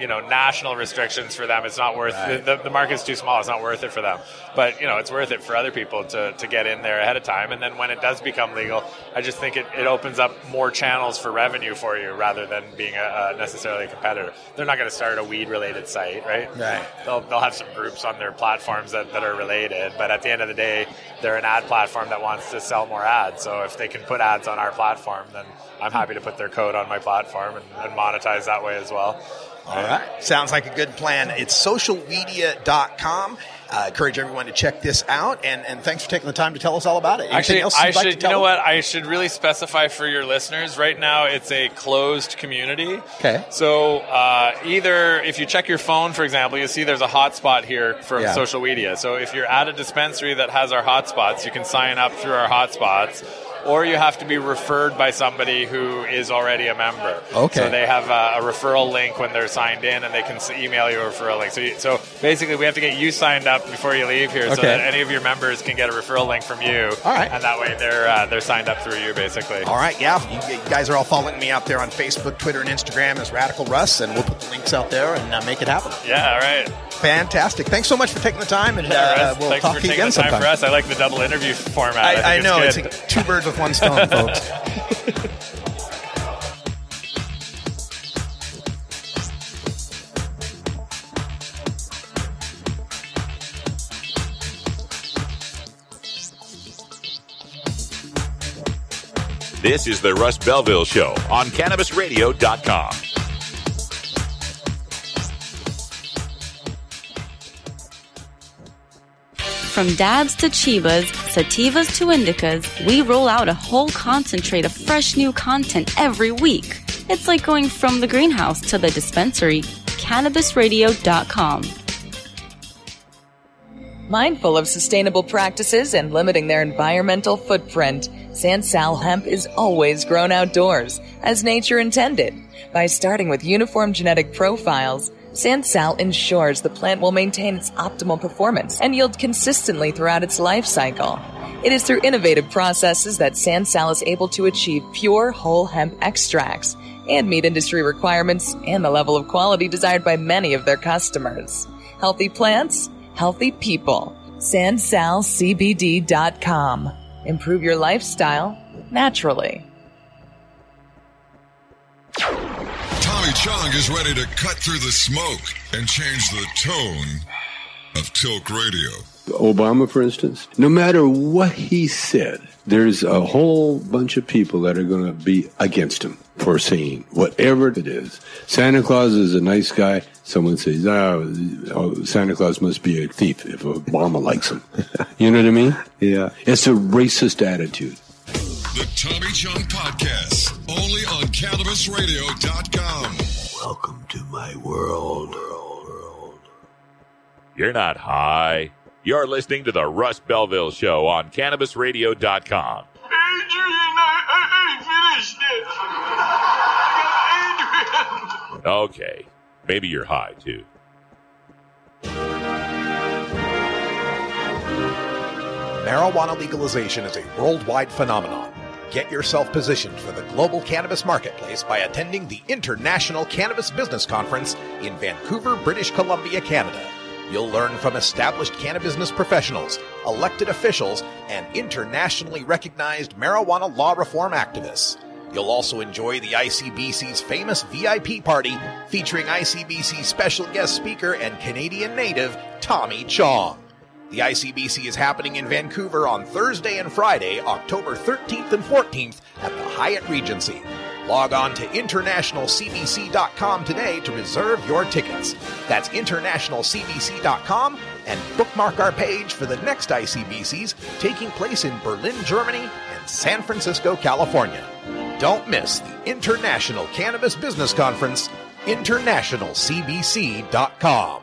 Speaker 27: you know national restrictions for them. It's not worth
Speaker 5: Right.
Speaker 27: the, the market's too small. It's not worth it for them. But you know it's worth it for other people to, to get in there ahead of time. And then when it does become legal, I just think it, it opens up more channels for revenue for you rather than being a, a necessarily a competitor. They're not going to start a weed related site, right?
Speaker 5: Right.
Speaker 27: They'll, they'll have some groups on their platforms that, that are related, but at the end of the day, they're an ad platform that wants to sell more ads. So if they can put ads on our platform, then I'm happy to put their code on my platform and, and monetize that way as well.
Speaker 5: All right. Sounds like a good plan. It's socialweedia.com. Uh, encourage everyone to check this out. And, and thanks for taking the time to tell us all about it. Anything
Speaker 27: Actually,
Speaker 5: else
Speaker 27: I
Speaker 5: like
Speaker 27: should.
Speaker 5: to tell
Speaker 27: you know
Speaker 5: them?
Speaker 27: what? I should really specify for your listeners. Right now, it's a closed community.
Speaker 5: Okay.
Speaker 27: So uh, either if you check your phone, for example, you'll see there's a hotspot here for
Speaker 5: Yeah.
Speaker 27: social weedia. So if you're at a dispensary that has our hotspots, you can sign up through our hotspots. Or you have to be referred by somebody who is already a member.
Speaker 5: Okay.
Speaker 27: So they have a, a referral link when they're signed in, and they can email you a referral link. So, you, so basically, we have to get you signed up before you leave here, so that any of your members can get a referral link from you.
Speaker 5: All right.
Speaker 27: And that way, they're uh, they're signed up through you, basically.
Speaker 5: All right, yeah. You, you guys are all following me out there on Facebook, Twitter, and Instagram as Radical Russ, and we'll put the links out there and uh, make it happen.
Speaker 27: Yeah. All right.
Speaker 5: Fantastic. Thanks so much for taking the time, and
Speaker 27: Yeah,
Speaker 5: uh,
Speaker 27: Russ,
Speaker 5: we'll
Speaker 27: thanks
Speaker 5: talk
Speaker 27: for
Speaker 5: to you
Speaker 27: taking
Speaker 5: again
Speaker 27: the time
Speaker 5: sometime.
Speaker 27: for us. I like the double interview format.
Speaker 5: I,
Speaker 27: think
Speaker 5: I
Speaker 27: it's
Speaker 5: know
Speaker 27: good.
Speaker 5: it's like two birds with one stone, folks.
Speaker 2: This is the Russ Belville Show on CannabisRadio.com.
Speaker 16: From dabs to chivas, sativas to indicas, we roll out a whole concentrate of fresh new content every week. It's like going from the greenhouse to the dispensary. CannabisRadio.com.
Speaker 28: Mindful of sustainable practices and limiting their environmental footprint, Sansal hemp is always grown outdoors, as nature intended. By starting with uniform genetic profiles, Sansal ensures the plant will maintain its optimal performance and yield consistently throughout its life cycle. It is through innovative processes that Sansal is able to achieve pure whole hemp extracts and meet industry requirements and the level of quality desired by many of their customers. Healthy plants, healthy people. SansalCBD.com. Improve your lifestyle naturally.
Speaker 29: Tommy Chong is ready to cut through the smoke and change the tone of Tilk Radio.
Speaker 30: Obama, for instance, no matter what he said, there's a whole bunch of people that are going to be against him for saying whatever it is. Santa Claus is a nice guy. Someone says, oh, oh, Santa Claus must be a thief if Obama likes him. you know what I mean? Yeah. It's a racist attitude.
Speaker 29: The Tommy Chong Podcast, only on CannabisRadio.com.
Speaker 30: Welcome to my world.
Speaker 2: You're not high. You're listening to the Russ Belville Show on CannabisRadio.com. Okay, maybe you're high too.
Speaker 5: Marijuana legalization is a worldwide phenomenon. Get yourself positioned for the global cannabis marketplace by attending the International Cannabis Business Conference in Vancouver, British Columbia, Canada. You'll learn from established cannabis professionals, elected officials, and internationally recognized marijuana law reform activists. You'll also enjoy the ICBC's famous VIP party featuring ICBC special guest speaker and Canadian native Tommy Chong. The ICBC is happening in Vancouver on Thursday and Friday, October 13th and 14th at the Hyatt Regency. Log on to internationalcbc.com today to reserve your tickets. That's internationalcbc.com and bookmark our page for the next ICBCs taking place in Berlin, Germany and San Francisco, California. Don't miss the International Cannabis Business Conference, internationalcbc.com.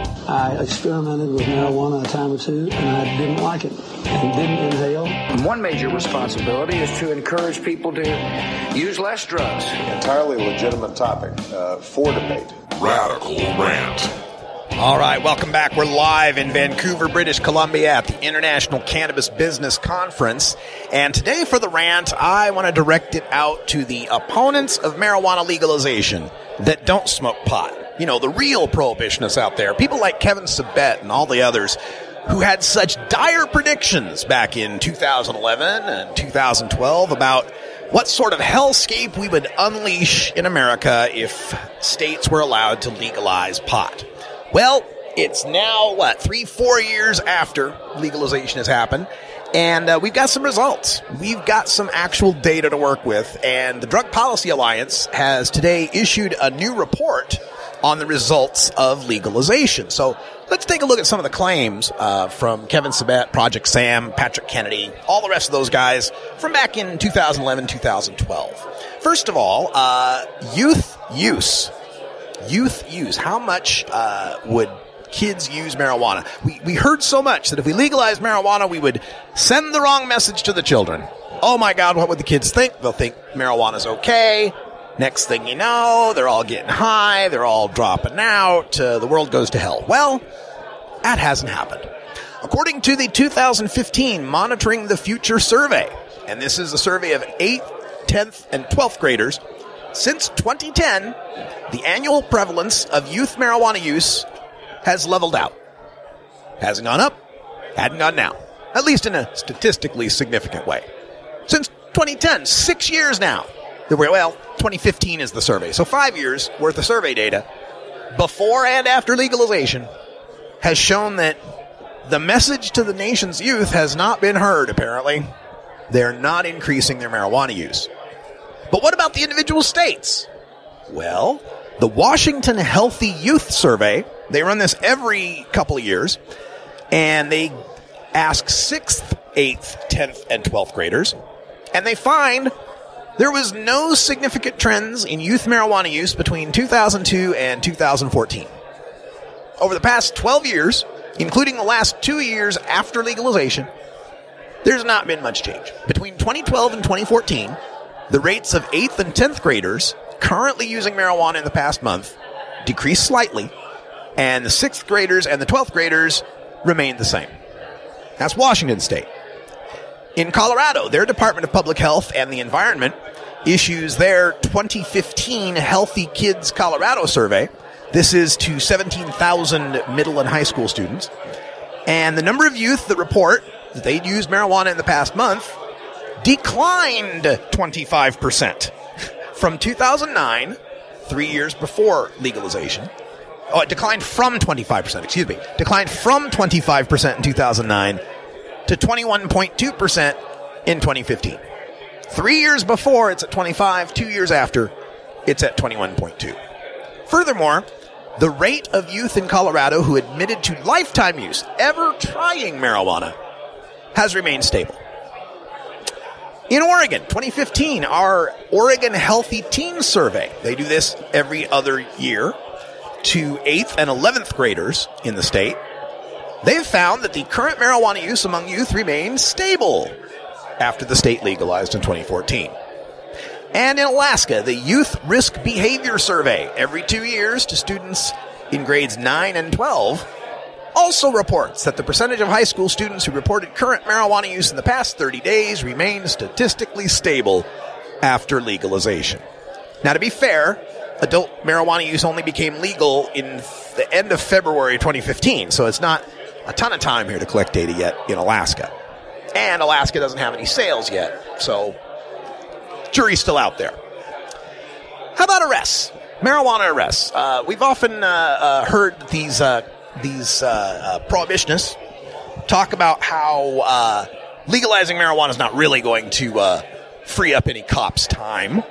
Speaker 31: I experimented with marijuana a time or two, and I didn't like it and didn't inhale.
Speaker 32: One major responsibility is to encourage people to use less drugs.
Speaker 33: Entirely legitimate topic uh, for debate.
Speaker 29: Radical Rant.
Speaker 5: All right, welcome back. We're live in Vancouver, British Columbia at the International Cannabis Business Conference. And today for the rant, I want to direct it out to the opponents of marijuana legalization that don't smoke pot. You know, the real prohibitionists out there. People like Kevin Sabet and all the others who had such dire predictions back in 2011 and 2012 about what sort of hellscape we would unleash in America if states were allowed to legalize pot. Well, it's now, what, three, four years after legalization has happened, And uh, we've got some results. We've got some actual data to work with. And the Drug Policy Alliance has today issued a new report on the results of legalization. So let's take a look at some of the claims uh, from Kevin Sabet, Project Sam, Patrick Kennedy, all the rest of those guys from back in 2011, 2012. First of all, uh, youth use. Youth use. How much uh, would kids use marijuana? We, we heard so much that if we legalized marijuana, we would send the wrong message to the children. Oh my God, what would the kids think? They'll think marijuana's okay. Next thing you know, they're all getting high, they're all dropping out, uh, the world goes to hell. Well, that hasn't happened. According to the 2015 Monitoring the Future survey, and this is a survey of 8th, 10th, and 12th graders, since 2010, the annual prevalence of youth marijuana use has leveled out. Hasn't gone up, hadn't gone down, at least in a statistically significant way. Since 2010, six years now. Well, 2015 is the survey. So five years worth of survey data before and after legalization has shown that the message to the nation's youth has not been heard, apparently. They're not increasing their marijuana use. But what about the individual states? Well, the Washington Healthy Youth Survey, they run this every couple of years, and they ask 6th, 8th, 10th, and 12th graders, and they find there was no significant trends in youth marijuana use between 2002 and 2014. Over the past 12 years, including the last two years after legalization, there's not been much change. Between 2012 and 2014, the rates of 8th and 10th graders currently using marijuana in the past month decreased slightly, and the 6th graders and the 12th graders remained the same. That's Washington State. In Colorado, their Department of Public Health and the Environment issues their 2015 Healthy Kids Colorado survey. This is to 17,000 middle and high school students. And the number of youth that report that they'd used marijuana in the past month declined 25% from 2009, three years before legalization. Oh, it declined from 25%, excuse me, declined from 25% in 2009 to 21.2% in 2015. Three years before, it's at 25. Two years after, it's at 21.2. Furthermore, the rate of youth in Colorado who admitted to lifetime use, ever trying marijuana, has remained stable. In Oregon, 2015, our Oregon Healthy Teen Survey, they do this every other year to 8th and 11th graders in the state. They've found that the current marijuana use among youth remains stable after the state legalized in 2014. And in Alaska, the Youth Risk Behavior Survey, every two years to students in grades 9 and 12, also reports that the percentage of high school students who reported current marijuana use in the past 30 days remains statistically stable after legalization. Now, to be fair, adult marijuana use only became legal in the end of February 2015, so it's not a ton of time here to collect data yet in Alaska. And Alaska doesn't have any sales yet, so jury's still out there. How about arrests? Marijuana arrests. Uh, we've often uh, uh, heard these uh, these uh, uh, prohibitionists talk about how legalizing marijuana is not really going to free up any cops' time.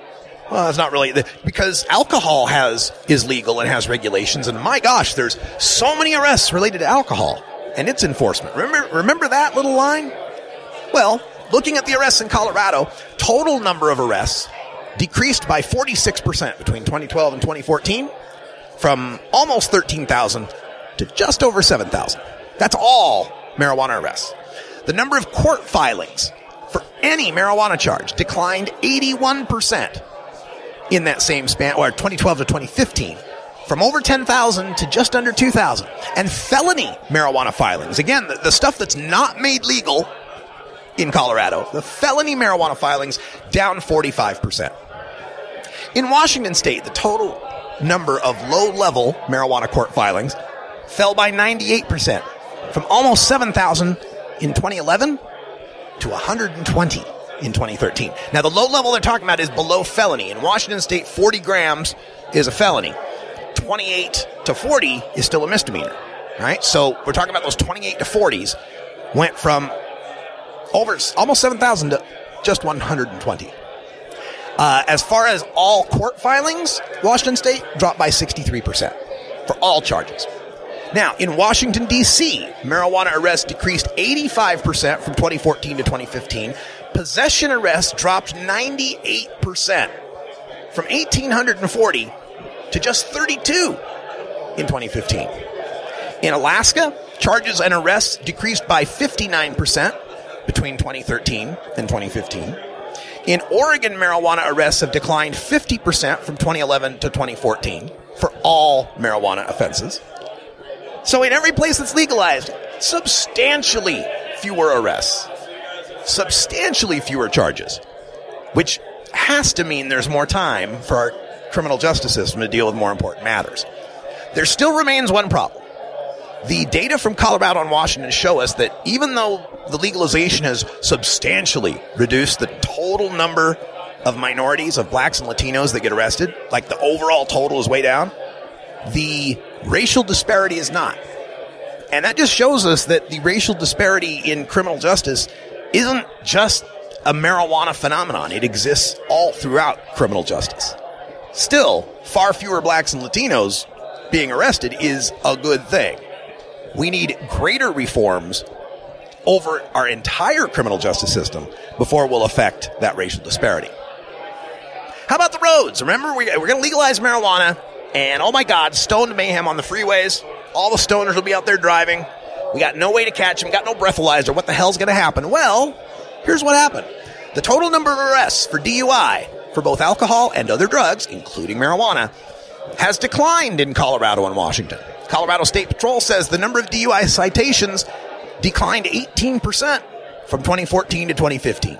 Speaker 5: Well, it's not really because alcohol has is legal and has regulations, and my gosh, there's so many arrests related to alcohol and its enforcement. Remember, remember that little line? Well, looking at the arrests in Colorado, total number of arrests decreased by 46% between 2012 and 2014 from almost 13,000 to just over 7,000. That's all marijuana arrests. The number of court filings for any marijuana charge declined 81% in that same span, or 2012 to 2015, from over 10,000 to just under 2,000. And felony marijuana filings, again, the, the stuff that's not made legal in Colorado, the felony marijuana filings down 45%. In Washington state, the total number of low level marijuana court filings fell by 98% from almost 7,000 in 2011 to 120 in 2013. Now, the low level they're talking about is below felony. In Washington state, 40 grams is a felony. 28 to 40 is still a misdemeanor, right? So we're talking about those 28 to 40s went from over almost 7,000 to just 120. Uh, as far as all court filings, Washington State dropped by 63% for all charges. Now, in Washington, D.C., marijuana arrests decreased 85% from 2014 to 2015. Possession arrests dropped 98% from 1,840 to just 32 in 2015. In Alaska, charges and arrests decreased by 59% between 2013 and 2015. In Oregon, marijuana arrests have declined 50% from 2011 to 2014 for all marijuana offenses. So, in every place that's legalized, substantially fewer arrests, substantially fewer charges, which has to mean there's more time for our criminal justice system to deal with more important matters. There still remains one problem. The data from Colorado and Washington show us that even though the legalization has substantially reduced the total number of minorities, of blacks and Latinos that get arrested, like the overall total is way down, the racial disparity is not. And that just shows us that the racial disparity in criminal justice isn't just a marijuana phenomenon. It exists all throughout criminal justice. Still, far fewer blacks and Latinos being arrested is a good thing. We need greater reforms over our entire criminal justice system before we'll affect that racial disparity. How about the roads? Remember, we, we're going to legalize marijuana, and oh my God, stoned mayhem on the freeways. All the stoners will be out there driving. We got no way to catch them, got no breathalyzer. What the hell's going to happen? Well, here's what happened the total number of arrests for DUI for both alcohol and other drugs, including marijuana, has declined in Colorado and Washington. Colorado State Patrol says the number of DUI citations declined 18% from 2014 to 2015.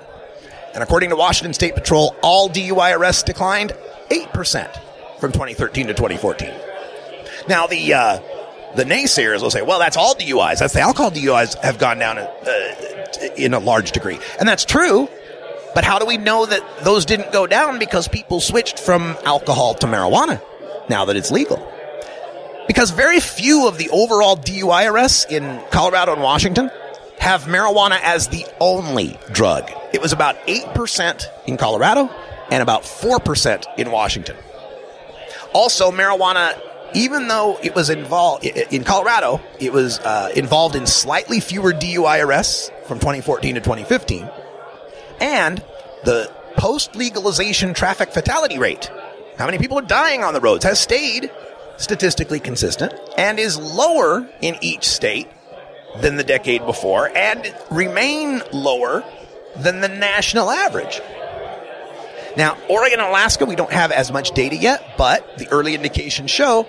Speaker 5: And according to Washington State Patrol, all DUI arrests declined 8% from 2013 to 2014. Now, the uh, the naysayers will say, well, that's all DUIs. That's the alcohol DUIs have gone down uh, in a large degree. And that's true. But how do we know that those didn't go down because people switched from alcohol to marijuana now that it's legal? Because very few of the overall DUI arrests in Colorado and Washington have marijuana as the only drug. It was about 8% in Colorado and about 4% in Washington. Also, marijuana, even though it was involved in Colorado, it was uh, involved in slightly fewer DUI arrests from 2014 to 2015. And the post legalization traffic fatality rate, how many people are dying on the roads, has stayed statistically consistent and is lower in each state than the decade before and remain lower than the national average. Now, Oregon and Alaska, we don't have as much data yet, but the early indications show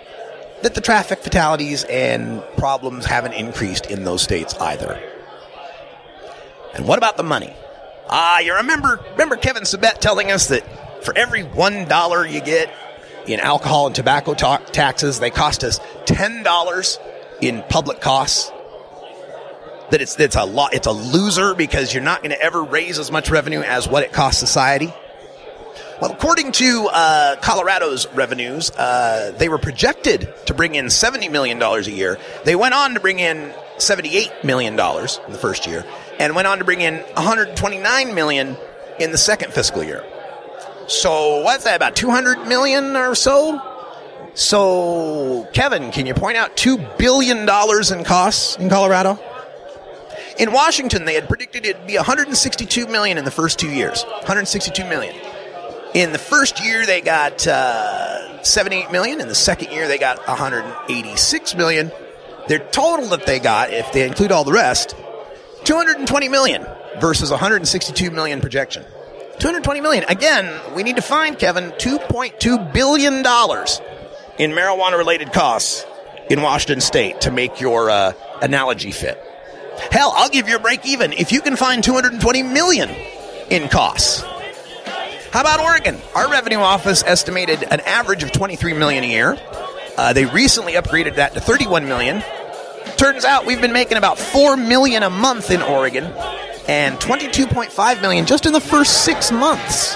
Speaker 5: that the traffic fatalities and problems haven't increased in those states either. And what about the money? Ah, uh, you remember remember Kevin Sabet telling us that for every one dollar you get in alcohol and tobacco ta- taxes, they cost us ten dollars in public costs. That it's it's a lot. It's a loser because you're not going to ever raise as much revenue as what it costs society. Well, according to uh, Colorado's revenues, uh, they were projected to bring in $70 million a year. They went on to bring in $78 million in the first year and went on to bring in 129 million in the second fiscal year. So what's that, about 200 million or so? So, Kevin, can you point out $2 billion in costs in Colorado? In Washington, they had predicted it'd be 162 million in the first two years. 162 million. In the first year, they got uh, 78 million. In the second year, they got 186 million. Their total that they got, if they include all the rest, 220 million versus 162 million projection. 220 million. Again, we need to find, Kevin, $2.2 billion in marijuana related costs in Washington state to make your uh, analogy fit. Hell, I'll give you a break even if you can find 220 million in costs. How about Oregon? Our revenue office estimated an average of 23 million a year. Uh, they recently upgraded that to 31 million. Turns out we've been making about 4 million a month in Oregon and 22.5 million just in the first 6 months.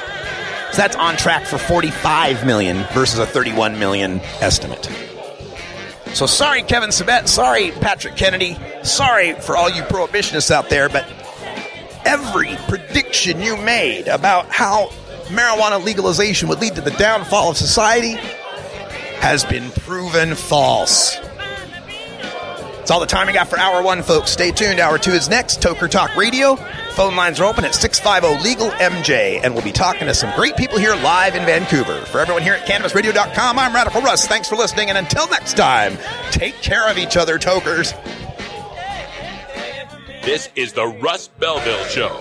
Speaker 5: So that's on track for 45 million versus a 31 million estimate. So sorry, Kevin Sabet. Sorry, Patrick Kennedy. Sorry for all you prohibitionists out there, but every prediction you made about how marijuana legalization would lead to the downfall of society has been proven false. It's all the time we got for hour one, folks. Stay tuned. Hour two is next. Toker Talk Radio. Phone lines are open at 650 Legal MJ, and we'll be talking to some great people here live in Vancouver. For everyone here at CannabisRadio.com, I'm Radical Russ. Thanks for listening, and until next time, take care of each other, tokers.
Speaker 2: This is the Russ Belville Show.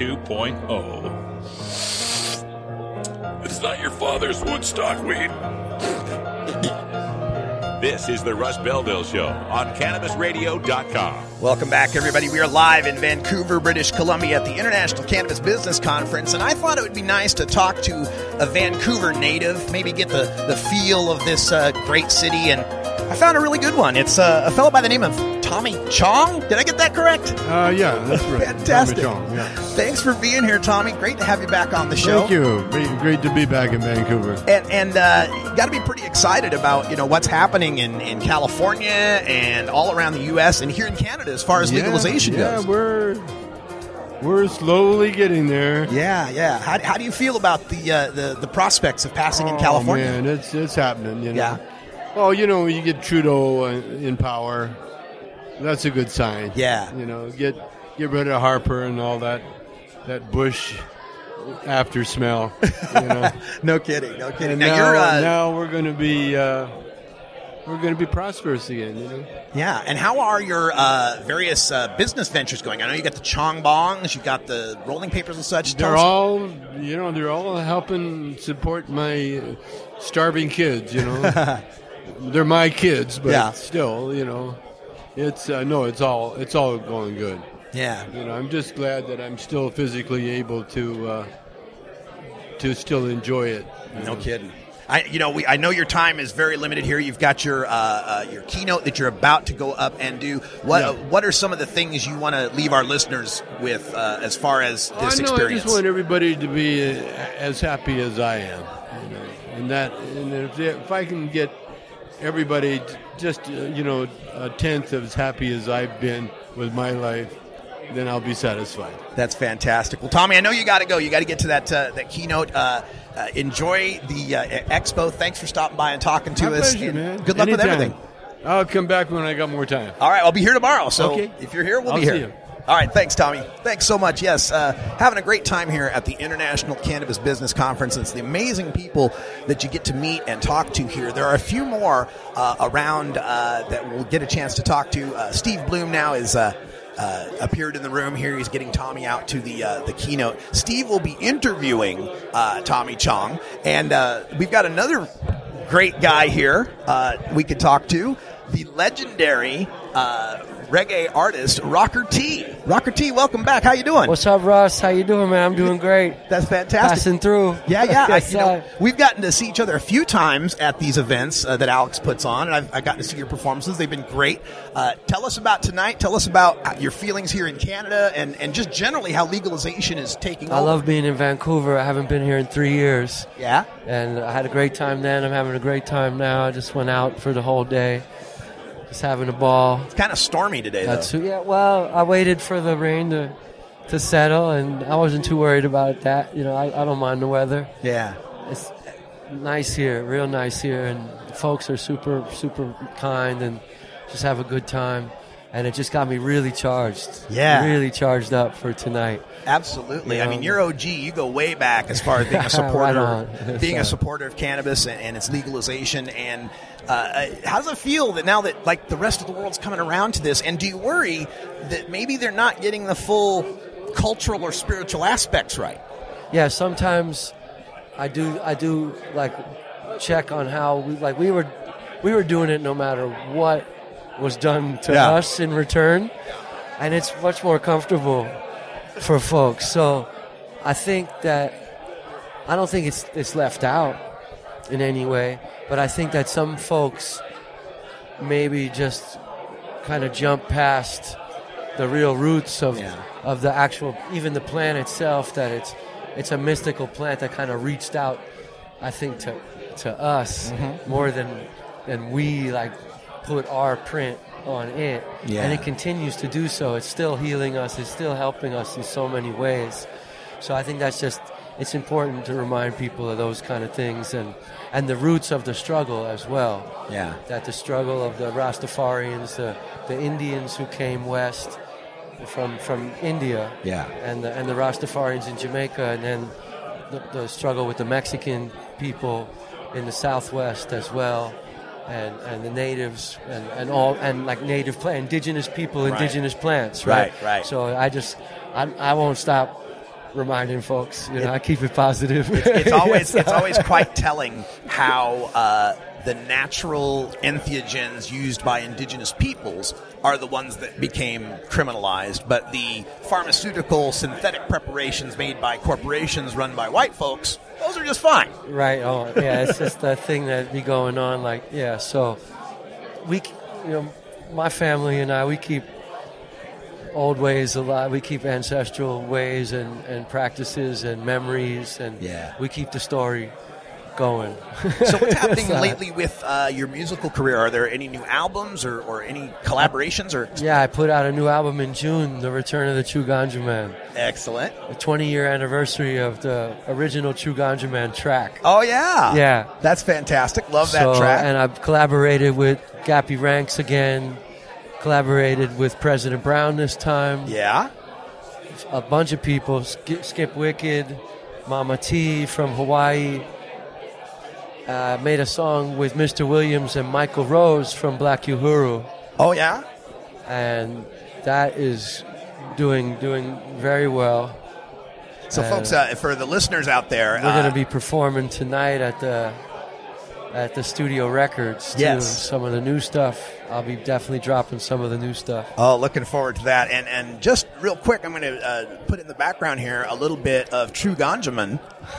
Speaker 2: 2.0. It's not your father's Woodstock weed. This is the Russ Belville Show on CannabisRadio.com.
Speaker 5: Welcome back, everybody. We are live in Vancouver, British Columbia at the International Cannabis Business Conference, and I thought it would be nice to talk to a Vancouver native, maybe get the, the feel of this uh, great city, and I found a really good one. It's uh, a fellow by the name of Tommy Chong. Did I get that correct?
Speaker 34: Uh, yeah, that's right.
Speaker 5: Fantastic.
Speaker 34: Tommy Chong, yeah.
Speaker 5: Thanks for being here, Tommy. Great to have you back on the show.
Speaker 34: Thank you. Great, great to be back in Vancouver.
Speaker 5: And, and uh, got to be pretty excited about you know what's happening in, in California and all around the U.S. and here in Canada as far as
Speaker 34: Yeah,
Speaker 5: legalization
Speaker 34: yeah,
Speaker 5: goes.
Speaker 34: Yeah, we're we're slowly getting there.
Speaker 5: Yeah, yeah. How, how do you feel about the uh, the the prospects of passing in California?
Speaker 34: Oh, man, it's it's happening. You know?
Speaker 5: Yeah.
Speaker 34: Well, you know, you get Trudeau uh, in power. That's a good sign.
Speaker 5: Yeah.
Speaker 34: You know, get get rid of Harper and all that that Bush after smell. You know.
Speaker 5: no kidding. No kidding. Now,
Speaker 34: now,
Speaker 5: uh,
Speaker 34: now we're going to be uh, we're going to be prosperous again. You know.
Speaker 5: Yeah, and how are your uh, various uh, business ventures going? I know you got the Chong Bongs, you got the rolling papers and such.
Speaker 34: They're all, you know, they're all helping support my starving kids. You know, they're my kids, but
Speaker 5: Yeah.
Speaker 34: still, you know, it's uh, no, it's all it's all going good.
Speaker 5: Yeah.
Speaker 34: you know, I'm just glad that I'm still physically able to uh, to still enjoy it.
Speaker 5: No
Speaker 34: know.
Speaker 5: kidding. I, you know, we, I know your time is very limited here. You've got your uh, uh, your keynote that you're about to go up and do. What
Speaker 34: Yeah.
Speaker 5: What are some of the things you want to leave our listeners with uh, as far as
Speaker 34: Oh,
Speaker 5: this
Speaker 34: I
Speaker 5: experience?
Speaker 34: just want everybody to be uh, as happy as I am, you know, and that, and if, they, if I can get everybody just uh, you know a tenth as happy as I've been with my life, then I'll be satisfied.
Speaker 5: That's fantastic. Well, Tommy, I know you got to go. You got to get to that uh, that keynote. Uh, uh, enjoy the uh, expo. Thanks for stopping by and talking to
Speaker 34: My
Speaker 5: us.
Speaker 34: pleasure, man.
Speaker 5: Good luck with everything.
Speaker 34: I'll come back when I got more time.
Speaker 5: All right, I'll be here tomorrow. So
Speaker 34: Okay.
Speaker 5: if you're here, we'll
Speaker 34: I'll
Speaker 5: be
Speaker 34: see
Speaker 5: here. All right, thanks, Tommy. Thanks so much. Yes, uh, having a great time here at the International Cannabis Business Conference. It's the amazing people that you get to meet and talk to here. There are a few more uh, around uh, that we'll get a chance to talk to. Uh, Steve Bloom now is. Uh, uh, appeared in the room here. He's getting Tommy out to the uh, the keynote. Steve will be interviewing uh, Tommy Chong, and uh, we've got another great guy here we could talk to. The legendary reggae artist Rocker T. Rocker T, welcome back. How you doing?
Speaker 35: What's up, Russ? How you doing, man? I'm doing great.
Speaker 5: That's fantastic.
Speaker 35: Passing through.
Speaker 5: Yeah, yeah. I, you know, we've gotten to see each other a few times at these events uh, that Alex puts on, and I've, I've gotten to see your performances. They've been great. Uh, tell us about tonight. Tell us about uh, your feelings here in Canada, and, and just generally how legalization is taking
Speaker 35: I
Speaker 5: over.
Speaker 35: love being in Vancouver. I haven't been here in three years.
Speaker 5: Yeah.
Speaker 35: And I had a great time then. I'm having a great time now. I just went out for the whole day, just having a ball.
Speaker 5: It's kind of stormy today,
Speaker 35: That's
Speaker 5: though.
Speaker 35: yeah. Well, I waited for the rain to to settle, and I wasn't too worried about that. You know, I, I don't mind the weather.
Speaker 5: Yeah.
Speaker 35: It's nice here, real nice here, and folks are super super kind and just have a good time. And it just got me really charged.
Speaker 5: Yeah.
Speaker 35: Really charged up for tonight.
Speaker 5: Absolutely.
Speaker 35: You
Speaker 5: I mean, you're OG. You go way back as far as being a supporter,
Speaker 35: on.
Speaker 5: being a supporter of cannabis and, and its legalization. And uh, uh, how does it feel that now that like the rest of the world's coming around to this? And do you worry that maybe they're not getting the full cultural or spiritual aspects right?
Speaker 35: yeah sometimes i do i do like check on how we like we were we were doing it no matter what was done to
Speaker 5: Yeah.
Speaker 35: us in return and it's much more comfortable for folks so i think that i don't think it's it's left out in any way but i think that some folks maybe just kind of jump past the real roots of of the actual even the plant itself that it's it's a mystical plant that kind of reached out I think to to us
Speaker 5: Mhm.
Speaker 35: more than than we like put our print on it
Speaker 5: Yeah.
Speaker 35: and it continues to do so it's still healing us it's still helping us in so many ways so I think that's just it's important to remind people of those kind of things and and the roots of the struggle as well
Speaker 5: Yeah.
Speaker 35: that the struggle of the Rastafarians, the, the Indians who came west from from India,
Speaker 5: Yeah.
Speaker 35: and the, and the Rastafarians in Jamaica, and then the, the struggle with the Mexican people in the Southwest as well, and, and the natives and, and all and like native plant, indigenous people,
Speaker 5: Right.
Speaker 35: indigenous plants, right?
Speaker 5: Right, right.
Speaker 35: So I just I, I won't stop reminding folks. You know, I keep it positive.
Speaker 5: It's, it's always it's always quite telling how uh, the natural entheogens used by indigenous peoples are the ones that became criminalized, but the pharmaceutical synthetic preparations made by corporations run by white folks, those are just fine.
Speaker 35: Right. Oh, yeah. It's just that thing that be going on. Like, yeah. So we, k- you know, my family and I, we keep old ways alive. We keep ancestral ways and, and practices and memories, and
Speaker 5: Yeah.
Speaker 35: we keep the story going.
Speaker 5: So what's happening
Speaker 35: So-
Speaker 5: lately with uh, your musical career? Are there any new albums or, or any collaborations or
Speaker 35: Yeah, I put out a new album in June, The Return of the True Ganja Man.
Speaker 5: excellent?
Speaker 35: The 20 year anniversary of the original True Ganja Man track.
Speaker 5: Oh yeah,
Speaker 35: Yeah.
Speaker 5: that's fantastic. Love that
Speaker 35: So,
Speaker 5: track.
Speaker 35: And I've collaborated with Gappy Ranks again, collaborated with President Brown this time.
Speaker 5: Yeah.
Speaker 35: A bunch of people Skip, Skip Wicked, Mama T from Hawaii. Uh, made a song with Mr. Williams and Michael Rose from Black Uhuru.
Speaker 5: Oh yeah,
Speaker 35: and that is doing doing very well.
Speaker 5: So,
Speaker 35: Uh,
Speaker 5: folks, uh, for the listeners out there,
Speaker 35: we're
Speaker 5: uh,
Speaker 35: going to be performing tonight at the at the Studio Records. Too.
Speaker 5: Yes.
Speaker 35: some of the new stuff. I'll be definitely dropping some of the new stuff.
Speaker 5: Oh, looking forward to that. And and just real quick, I'm going to uh, put in the background here a little bit of True Ganjaman.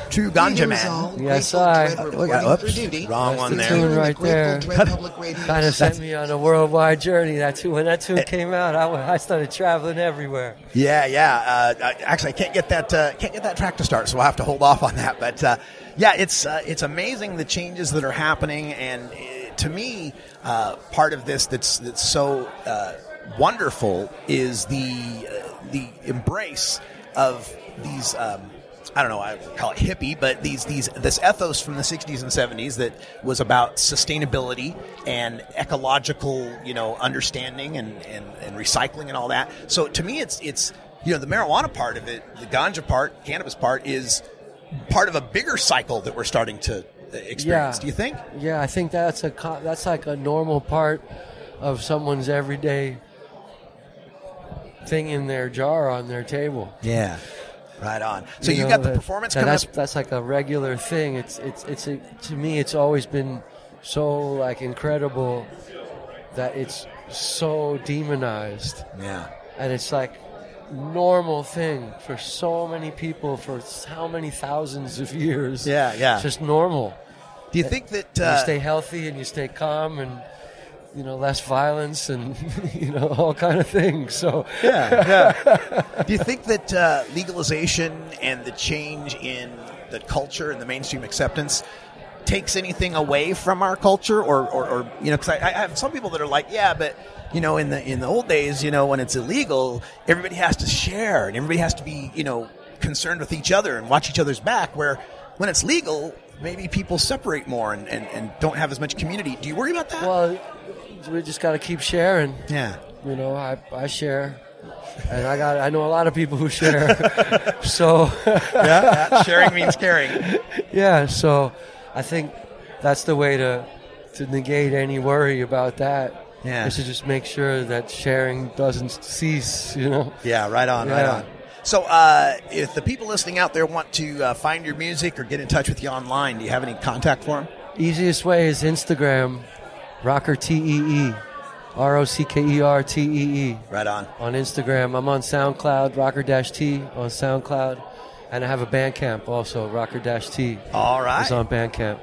Speaker 5: True Ganjaman.
Speaker 35: Yes, I.
Speaker 5: Look at oops, wrong one
Speaker 35: the
Speaker 5: there.
Speaker 35: tune right there. kind of sent me on a worldwide journey. That tune, when that tune came out, I, I started traveling everywhere.
Speaker 5: Yeah, yeah. Uh, actually, I can't get that uh, can't get that track to start, so we'll have to hold off on that. But uh, yeah, it's uh, it's amazing the changes that are happening, and uh, to me, uh, part of this that's that's so uh, wonderful is the uh, the embrace of these. Um, I don't know, I call it hippie, but these these this ethos from the 60s and 70s that was about sustainability and ecological, you know, understanding and, and, and recycling and all that. So to me, it's it's you know the marijuana part of it, the ganja part, cannabis part is part of a bigger cycle that we're starting to experience. Do you think?
Speaker 35: Yeah, I think that's a that's like a normal part of someone's everyday thing in their jar on their table.
Speaker 5: Yeah. Right on. So you,
Speaker 35: know,
Speaker 5: got the
Speaker 35: that-
Speaker 5: performance
Speaker 35: that that's
Speaker 5: up.
Speaker 35: that's like a regular thing. It's it's it's a, to me it's always been so like incredible that it's so demonized.
Speaker 5: Yeah.
Speaker 35: And it's like normal thing for so many people for how many thousands of years.
Speaker 5: Yeah, yeah.
Speaker 35: It's just normal.
Speaker 5: Do you think that uh,
Speaker 35: you stay healthy and you stay calm and you know less violence and you know all kind of things. So
Speaker 5: yeah, yeah. Do you think that uh, legalization and the change in the culture and the mainstream acceptance takes anything away from our culture, or, or, or you know, because I, I have some people that are like, yeah, but you know, in the in the old days, you know, when it's illegal, everybody has to share and everybody has to be, you know, concerned with each other and watch each other's back. Where when it's legal, maybe people separate more and, and, and don't have as much community. Do you worry about that?
Speaker 35: Well, we just got to keep sharing.
Speaker 5: Yeah.
Speaker 35: You know, I, I share. And I got I know a lot of people who share. so
Speaker 5: Yeah, sharing means caring.
Speaker 35: Yeah, so I think that's the way to to negate any worry about that.
Speaker 5: Yeah.
Speaker 35: Is to just make sure that sharing doesn't cease, you know.
Speaker 5: Yeah, right on, right on. So, uh, if the people listening out there want to uh, find your music or get in touch with you online, do you have any contact for them?
Speaker 35: Easiest way is Instagram, Rocker T E E, R O C K E R T E E.
Speaker 5: Right on.
Speaker 35: On Instagram, I'm on SoundCloud, Rocker Dash T on SoundCloud, and I have a Bandcamp also, Rocker Dash T.
Speaker 5: All right.
Speaker 35: Is on Bandcamp.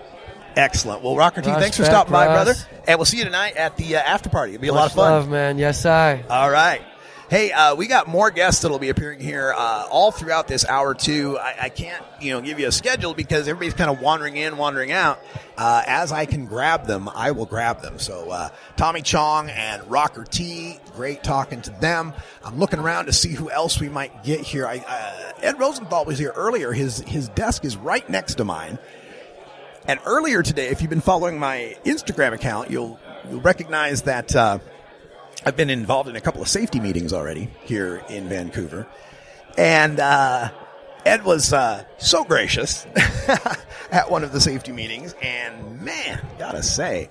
Speaker 5: Excellent. Well, Rocker T, thanks for stopping by, brother. And we'll see you tonight at the uh, after party. It'll be a lot of fun.
Speaker 35: love, man. Yes, I.
Speaker 5: All right. Hey, uh, we got more guests that'll be appearing here uh, all throughout this hour too. I, I can't, you know, give you a schedule because everybody's kind of wandering in, wandering out. Uh, as I can grab them, I will grab them. So uh, Tommy Chong and Rocker T, great talking to them. I'm looking around to see who else we might get here. I, uh, Ed Rosenthal was here earlier. His his desk is right next to mine. And earlier today, if you've been following my Instagram account, you'll you'll recognize that uh, I've been involved in a couple of safety meetings already here in Vancouver, and uh, Ed was uh, so gracious at one of the safety meetings, and man, gotta say,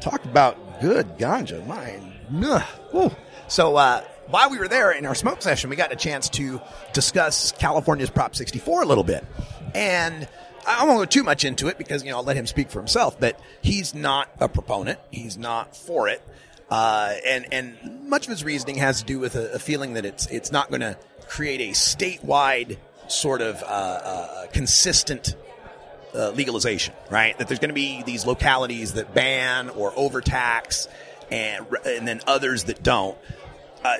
Speaker 5: talk about good ganja, whew. So uh, while we were there in our smoke session, we got a chance to discuss California's Prop 64 a little bit, and. I won't go too much into it because you know I'll let him speak for himself. But he's not a proponent. He's not for it, uh, and and much of his reasoning has to do with a, a feeling that it's it's not going to create a statewide sort of uh, uh, consistent uh, legalization, right? That there's going to be these localities that ban or overtax, and and then others that don't. Uh,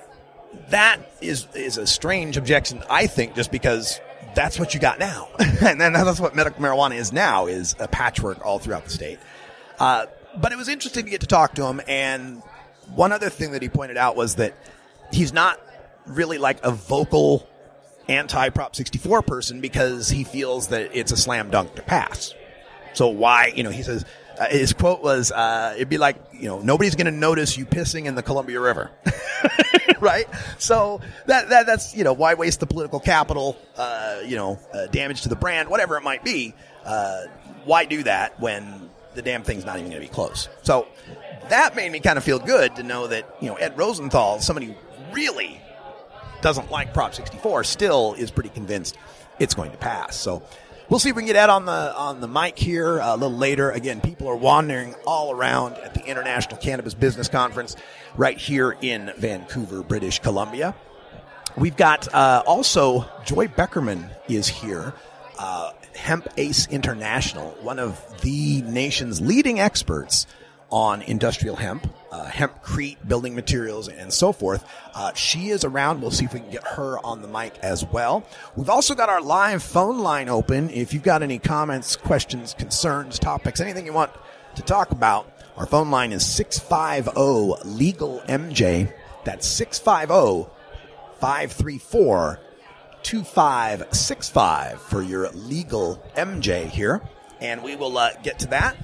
Speaker 5: that is is a strange objection, I think, just because that's what you got now, and then that's what medical marijuana is now is a patchwork all throughout the state. Uh, but it was interesting to get to talk to him, and one other thing that he pointed out was that he's not really like a vocal anti Prop 64 person because he feels that it's a slam dunk to pass. So why, you know, he says, uh, his quote was, uh, it'd be like, you know, nobody's going to notice you pissing in the Columbia River. right? So that, that, that's, you know, why waste the political capital, uh, you know, uh, damage to the brand, whatever it might be. Uh, why do that when the damn thing's not even going to be close? So that made me kind of feel good to know that, you know, Ed Rosenthal, somebody really doesn't like Prop 64, still is pretty convinced it's going to pass. So we'll see if we can get Ed on the on the mic here a little later. Again, people are wandering all around at the International Cannabis Business Conference right here in Vancouver, British Columbia. We've got uh, also Joy Beckerman is here. Uh, Hemp Ace International, one of the nation's leading experts on industrial hemp, uh, hempcrete, building materials, and so forth. Uh, she is around. We'll see if we can get her on the mic as well. We've also got our live phone line open. If you've got any comments, questions, concerns, topics, anything you want to talk about, our phone line is 650 Legal MJ. That's 650 534 2565 for your legal MJ here. And we will uh, get to that.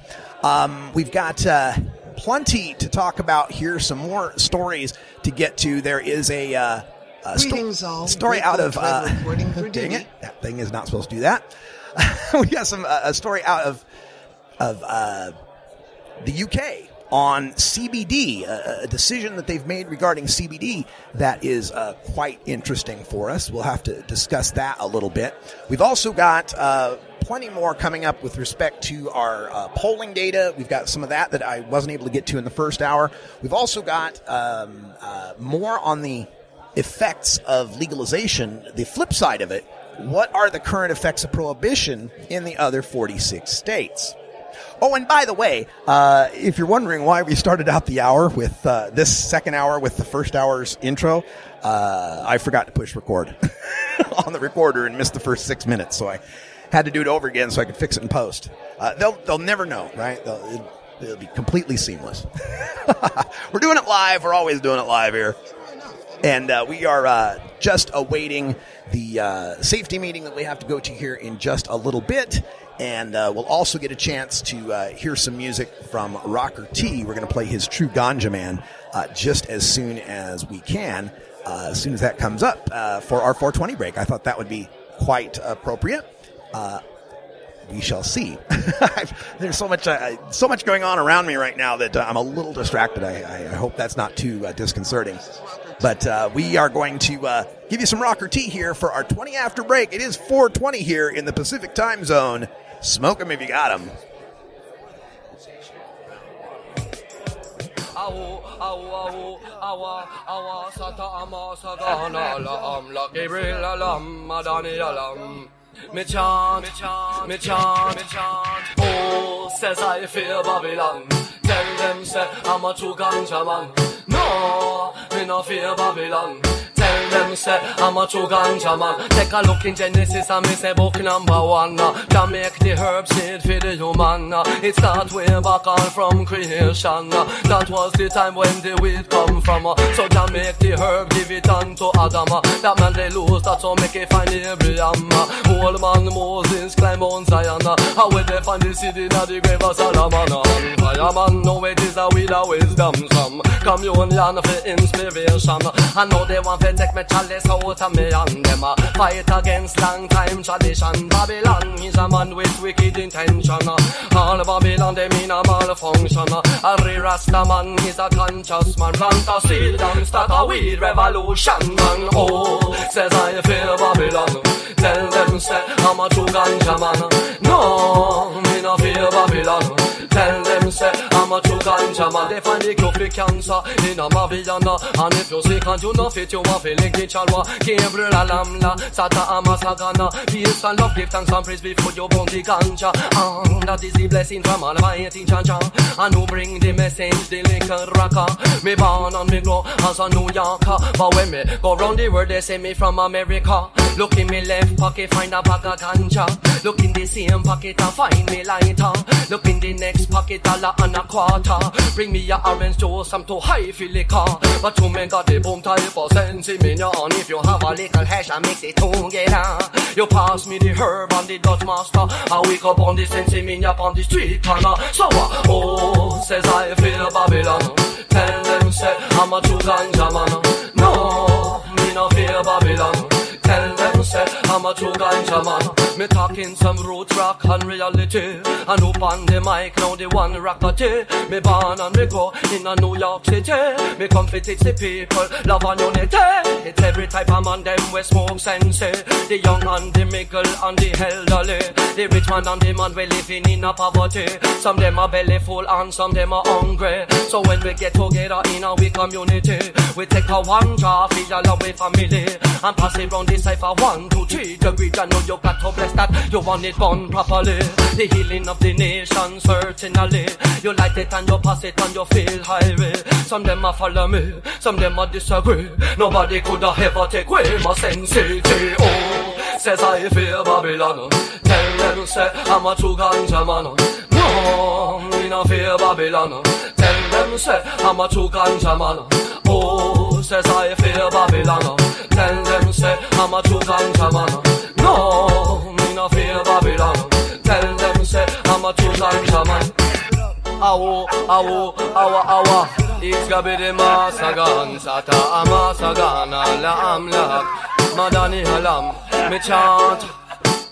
Speaker 5: Um, we've got uh, plenty to talk about here, some more stories to get to. There is a, uh, a sto- story out of. Uh,
Speaker 36: for
Speaker 5: dang it, that thing is not supposed to do that. we got some uh, a story out of of uh, the UK on CBD, a, a decision that they've made regarding CBD that is uh, quite interesting for us. We'll have to discuss that a little bit. We've also got uh, plenty more coming up with respect to our uh, polling data. We've got some of that that I wasn't able to get to in the first hour. We've also got um, uh, more on the effects of legalization, the flip side of it. What are the current effects of prohibition in the other 46 states? Oh, and by the way, uh, if you're wondering why we started out the hour with uh, this second hour with the first hour's intro, uh, I forgot to push record on the recorder and missed the first six minutes, so I had to do it over again so I could fix it in post. Uh, they'll they'll never know, right? They'll, it'll, it'll be completely seamless. We're doing it live. We're always doing it live here, and uh, we are uh, just awaiting the uh, safety meeting that we have to go to here in just a little bit. And uh, we'll also get a chance to uh, hear some music from Rocker T. We're going to play his True Ganja Man just as soon as we can, as soon as that comes up for our 420 break. I thought that would be quite appropriate. Uh, we shall see. There's so much, uh, so much going on around me right now that uh, I'm a little distracted. I, I, hope that's not too uh, disconcerting. But uh, we are going to uh, give you some Rocker T here for our 20 after break. It is 4:20 here in the Pacific Time Zone. Smoke 'em if you got 'em.
Speaker 37: Awu, awu, awu, awa, awa, chant, me chant, me chant. Oh, says I fear Babylon. Tell them say I'm a true man. No, me no fear Babylon. Them say I'm a true ganja man. Take a look in Genesis me say book number one. Can make the herbs seed for the human. It start way back on from creation. That was the time when the weed come from. So can make the herb give it unto Adam. That man they lose, that's how make it find Abraham. Old man Moses climb on Zion. How will they find the seed in the grave of Solomon? Fireman know it is a weed of wisdom. Some communion for inspiration. I know they want to take me chalice out of me and them uh, fight against long time tradition. Babylon is a man with wicked intention. All Babylon they mean a malfunction. A real Rasta man is a conscious man. Plant a seed and start a weed revolution. Man, oh, says I fear Babylon. Tell them say I'm a true ganja man. No, me no fear Babylon. Tell them say I'm a true ganja man. They find the cure for cancer in a Maviana. And if you sick and you no fit, you want feeling the chalwa. Gabriel alamla, Sata amasagana. Peace and love, give thanks and praise before you burn the ganja. And that is the blessing from Almighty Jaja. And who bring the message, the liquor rocker. Me born and me grow as a New Yorker. But when me go round the world, they say me from America. Look in me left pocket, find a bag of ganja. Look in the same pocket and find me lighter. Look in the next pocket, lot and a quarter. Bring me a orange juice, I'm too high for liquor. But you me got the boom type of sense in me on. If you have a little hash I mix it together. You pass me the herb and the Dutch master. I wake up on the sense in me up on the street corner. So uh, oh, says I feel Babylon. Tell them say I'm a true ganja man. No, me no fear Babylon. Say I'm a true ganja man. Me talking some roots rock and reality. And up on the mic now the one rockety. Me born and me grow in a New York City. Me come fit teach the people love and unity. It's every type of man them we smoke sense. The young and the middle and the elderly. The rich man and the man we living in a poverty. Some them are belly full and some them are hungry. So when we get together in our community, we take a one jar feel love with family and pass it round the cipher one, two, three degrees. I know you got to bless that. You want it done properly. The healing of the nation, certainly. You light it and you pass it and you feel highway. Some them a follow me, some them a disagree. Nobody could have ever take away my sensity. Oh, says I fear Babylon. Tell them say I'm a true ganja man. No, me no fear Babylon. Tell them say I'm a true ganja man. Oh, says I fear Babylon. Tell them say I'm a man. No, me no fear Babylon. Tell them say I'm a true ganja man. Awo, awo, awa, awa. Izgabidi masagan, sata amasagan, ala amlak. Madani halam, me chant.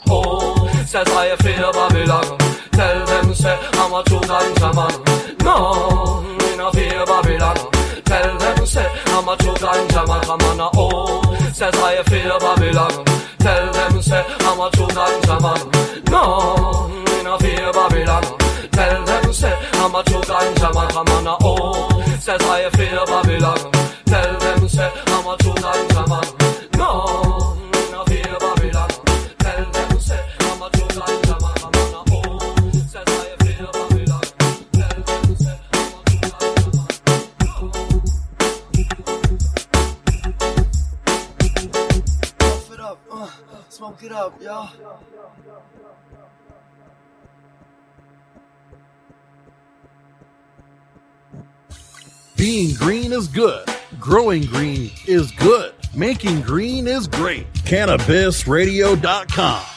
Speaker 37: Oh, says I feel Babylon. Tell them say I'm a ganja man. No, me no fear Babylon. Tell them say I'm a true ganja man. Come on, oh, says I feel Babylon. Tell them say I'm a true ganja man. No, me no fear Babylon. Tell them say I'm a true ganja man. Come on, oh, says I feel Babylon. Tell them say I'm a true
Speaker 38: Being green is good. Growing green is good. Making green is great. CannabisRadio.com.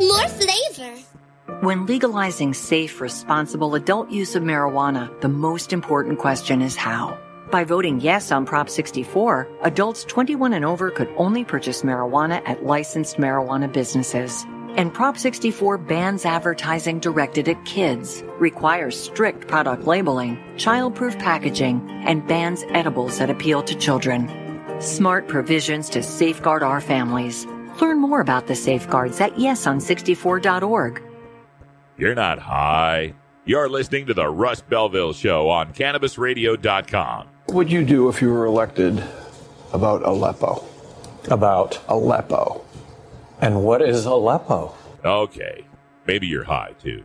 Speaker 39: more flavor.
Speaker 40: When legalizing safe, responsible adult use of marijuana, the most important question is how. By voting yes on Prop 64, adults 21 and over could only purchase marijuana at licensed marijuana businesses. And Prop 64 bans advertising directed at kids, requires strict product labeling, childproof packaging, and bans edibles that appeal to children. Smart provisions to safeguard our families. Learn more about the safeguards at yeson64.org.
Speaker 2: You're not high. You're listening to the Russ Belville Show on CannabisRadio.com.
Speaker 41: What would you do if you were elected about Aleppo?
Speaker 42: About
Speaker 41: Aleppo.
Speaker 42: And what is Aleppo?
Speaker 2: Okay. Maybe you're high, too.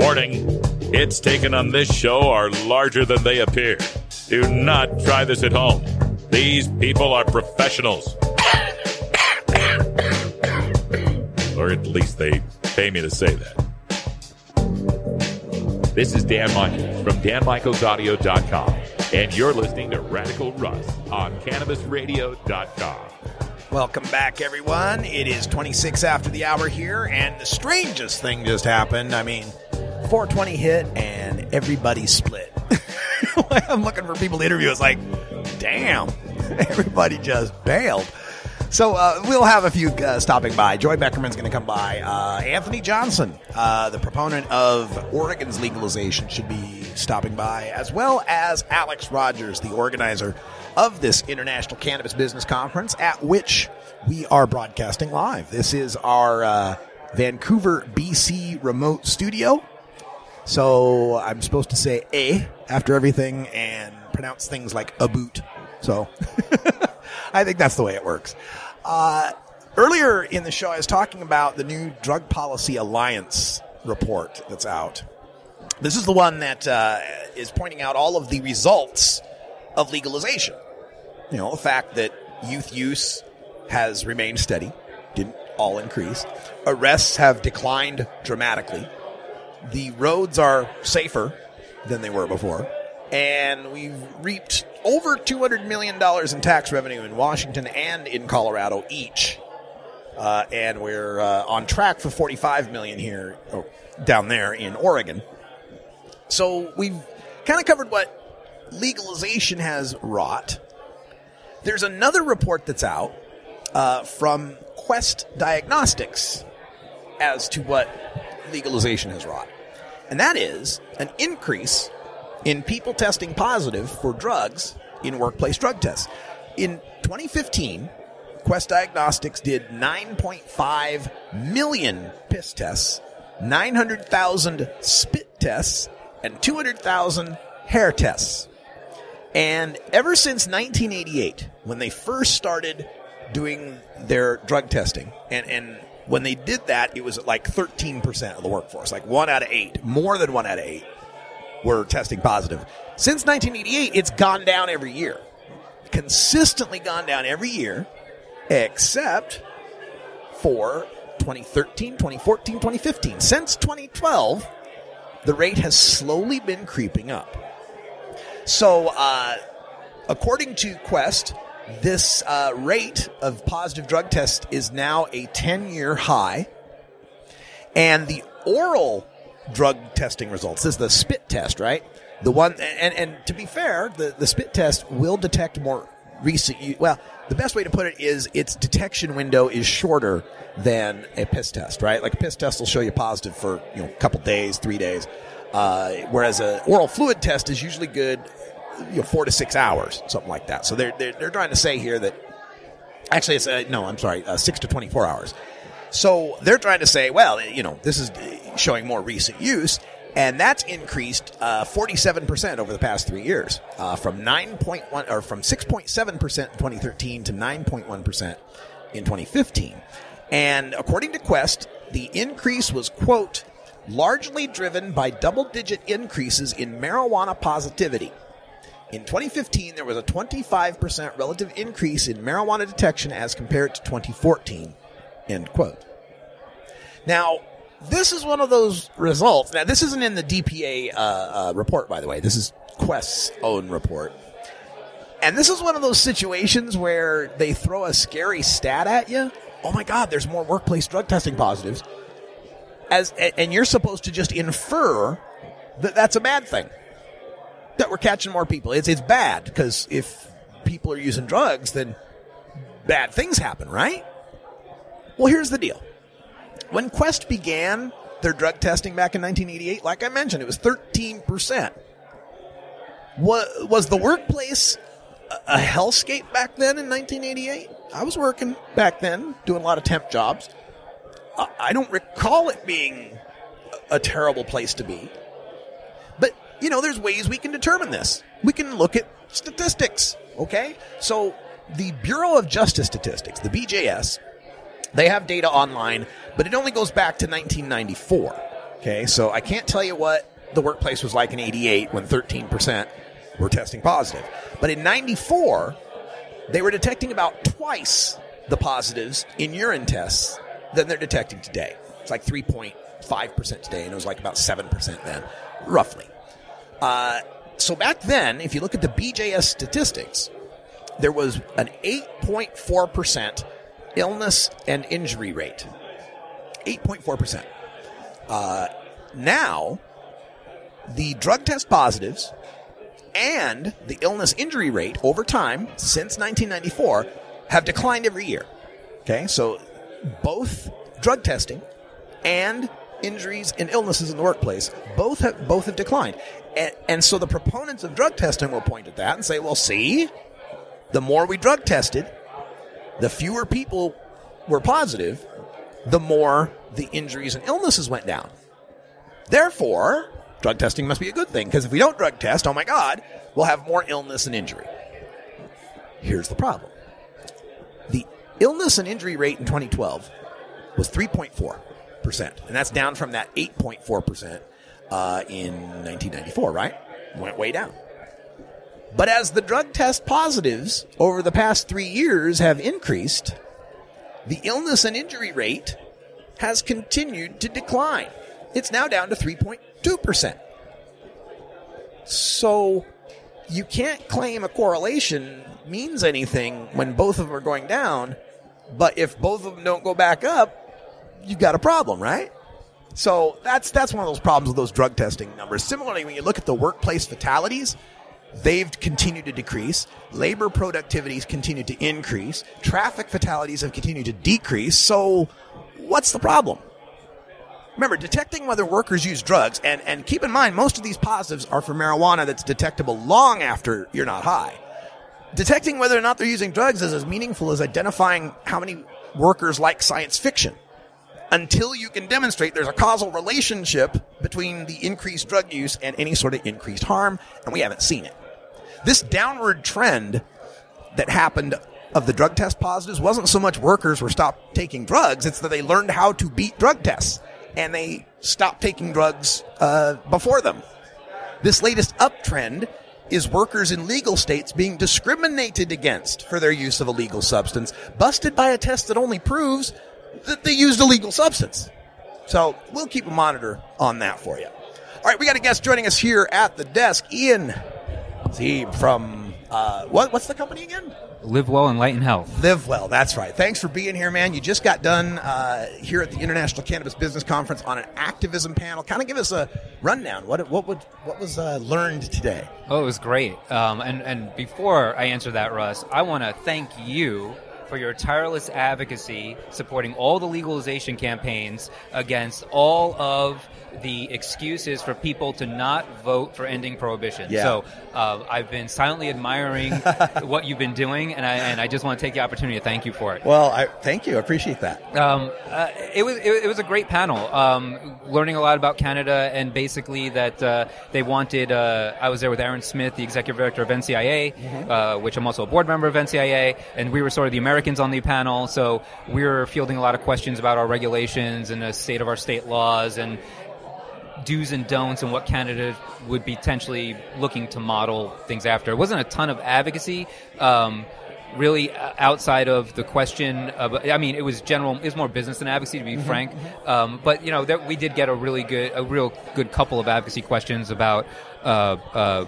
Speaker 2: Warning hits taken on this show are larger than they appear. Do not try this at home. These people are professionals. or at least they pay me to say that. This is Dan Michaels from DanMichaelsAudio.com, and you're listening to Radical Russ on CannabisRadio.com.
Speaker 5: Welcome back, everyone. It is 26 after the hour here, and the strangest thing just happened. I mean, 420 hit, and everybody split. I'm looking for people to interview. It's like, damn, everybody just bailed. So uh, we'll have a few uh, stopping by. Joy Beckerman's going to come by. Uh, Anthony Johnson, uh, the proponent of Oregon's legalization, should be stopping by, as well as Alex Rogers, the organizer of this International Cannabis Business Conference, at which we are broadcasting live. This is our uh, Vancouver, BC remote studio. So I'm supposed to say a after everything and pronounce things like a boot. So I think that's the way it works. Uh, earlier in the show, I was talking about the new Drug Policy Alliance report that's out. This is the one that uh, is pointing out all of the results of legalization. You know, the fact that youth use has remained steady, didn't all increase. Arrests have declined dramatically. The roads are safer than they were before. And we've reaped over $200 million in tax revenue in Washington and in Colorado each. Uh, and we're uh, on track for 45 million here, oh, down there in Oregon. So we've kind of covered what legalization has wrought. There's another report that's out uh, from Quest Diagnostics as to what legalization has wrought. And that is an increase in people testing positive for drugs in workplace drug tests. In 2015, Quest Diagnostics did 9.5 million piss tests, 900,000 spit tests, and 200,000 hair tests. And ever since 1988, when they first started doing their drug testing, and, and when they did that, it was like 13% of the workforce, like one out of eight, more than one out of eight were testing positive. Since 1988, it's gone down every year. Consistently gone down every year, except for 2013, 2014, 2015. Since 2012, the rate has slowly been creeping up. So, uh, according to Quest, this uh, rate of positive drug tests is now a 10 year high. And the oral drug testing results, this is the spit test, right? The one, and, and to be fair, the, the spit test will detect more recent, well, the best way to put it is its detection window is shorter than a piss test, right? Like a piss test will show you positive for, you know, a couple days, three days. Uh, whereas a oral fluid test is usually good, you know, four to six hours, something like that. So they're, they're, they're trying to say here that Actually, it's uh, no. I'm sorry, uh, six to 24 hours. So they're trying to say, well, you know, this is showing more recent use, and that's increased uh, 47% over the past three years, uh, from 9.1 or from 6.7% in 2013 to 9.1% in 2015. And according to Quest, the increase was quote largely driven by double-digit increases in marijuana positivity. In 2015, there was a 25% relative increase in marijuana detection as compared to 2014. End quote. Now, this is one of those results. Now, this isn't in the DPA uh, uh, report, by the way. This is Quest's own report. And this is one of those situations where they throw a scary stat at you. Oh my God, there's more workplace drug testing positives. As, and you're supposed to just infer that that's a bad thing that we're catching more people. It's it's bad because if people are using drugs, then bad things happen, right? Well, here's the deal. When Quest began their drug testing back in 1988, like I mentioned, it was 13%. Was, was the workplace a, hellscape back then in 1988? I was working back then, doing a lot of temp jobs. I, don't recall it being a, terrible place to be you know, there's ways we can determine this. We can look at statistics, okay? So the Bureau of Justice Statistics, the BJS, they have data online, but it only goes back to 1994. Okay, so I can't tell you what the workplace was like in 88 when 13% were testing positive. But in 94, they were detecting about twice the positives in urine tests than they're detecting today. It's like 3.5% today, and it was like about 7% then, roughly. Uh, so back then, if you look at the BJS statistics, there was an 8.4% illness and injury rate. 8.4%. Uh, now, the drug test positives and the illness injury rate over time since 1994 have declined every year. Okay, so both drug testing and injuries and illnesses in the workplace both have both have declined. And, and so the proponents of drug testing will point at that and say, well, see, the more we drug tested, the fewer people were positive, the more the injuries and illnesses went down. Therefore, drug testing must be a good thing because if we don't drug test, oh my God, we'll have more illness and injury. Here's the problem the illness and injury rate in 2012 was 3.4%, and that's down from that 8.4% uh, in 1994, right? Went way down. But as the drug test positives over the past three years have increased, the illness and injury rate has continued to decline. It's now down to 3.2%. So you can't claim a correlation means anything when both of them are going down, but if both of them don't go back up, you've got a problem, right? So that's that's one of those problems with those drug testing numbers. Similarly, when you look at the workplace fatalities, they've continued to decrease. Labor productivities continued to increase. Traffic fatalities have continued to decrease. So, what's the problem? Remember, detecting whether workers use drugs, and, and keep in mind, most of these positives are for marijuana that's detectable long after you're not high. Detecting whether or not they're using drugs is as meaningful as identifying how many workers like science fiction. Until you can demonstrate there's a causal relationship between the increased drug use and any sort of increased harm, and we haven't seen it. This downward trend that happened of the drug test positives wasn't so much workers were stopped taking drugs, it's that they learned how to beat drug tests and they stopped taking drugs uh, before them. This latest uptrend is workers in legal states being discriminated against for their use of a legal substance, busted by a test that only proves that they used a legal substance. So we'll keep a monitor on that for you. All right, we got a guest joining us here at the desk, Ian Zeeb from uh, what, what's the company again?
Speaker 43: Live well and light in health.
Speaker 5: Live well. That's right. Thanks for being here, man. You just got done uh, here at the International Cannabis Business Conference on an activism panel. Kind of give us a rundown. What what would what was uh, learned today?
Speaker 43: Oh, it was great. Um, and and before I answer that, Russ, I want to thank you for your tireless advocacy supporting all the legalization campaigns against all of the excuses for people to not vote for ending prohibition.
Speaker 5: Yeah.
Speaker 43: So uh, I've been silently admiring what you've been doing, and I, and I just want to take the opportunity to thank you for it.
Speaker 5: Well, I thank you. I appreciate that.
Speaker 43: Um, uh, it was it, it was a great panel. Um, learning a lot about Canada and basically that uh, they wanted. Uh, I was there with Aaron Smith, the executive director of NCIA, uh, which I'm also a board member of NCIA, and we were sort of the Americans on the panel. So we were fielding a lot of questions about our regulations and the state of our state laws and do's and don'ts and what Canada would be potentially looking to model things after. It wasn't a ton of advocacy. Um, really uh, outside of the question of, I mean, it was general, it was more business than advocacy to be
Speaker 5: Mm-hmm.
Speaker 43: frank. Um, but, you know, there, we did get a really good, a real good couple of advocacy questions about, uh, uh,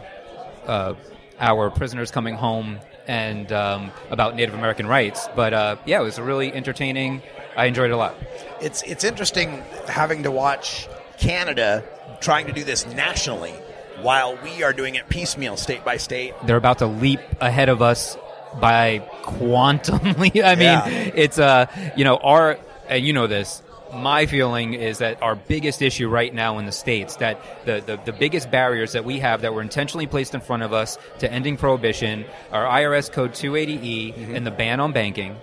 Speaker 43: uh, our prisoners coming home and, um, about Native American rights. But, uh, yeah, it was really entertaining. I enjoyed it a lot.
Speaker 5: It's it's interesting having to watch Canada trying to do this nationally while we are doing it piecemeal, state by state.
Speaker 43: they're about to leap ahead of us by quantumly. I mean,
Speaker 5: Yeah.
Speaker 43: it's uh, you know, our and you know this. My feeling is that our biggest issue right now in the states that the, the, the biggest barriers that we have that were intentionally placed in front of us to ending prohibition are IRS code 280E and the ban on banking.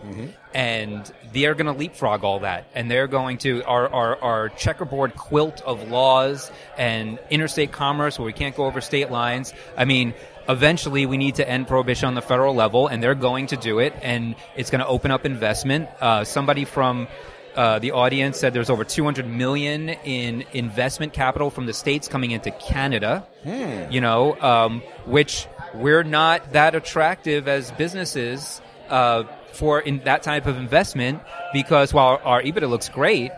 Speaker 43: And they're going to leapfrog all that. And they're going to our, our, our checkerboard quilt of laws and interstate commerce where we can't go over state lines. I mean eventually we need to end prohibition on the federal level and they're going to do it and it's going to open up investment. Uh, somebody from uh, the audience said there's over 200 million in investment capital from the states coming into Canada. You know, um, which we're not that attractive as businesses uh, for in that type of investment because while our EBITDA looks great,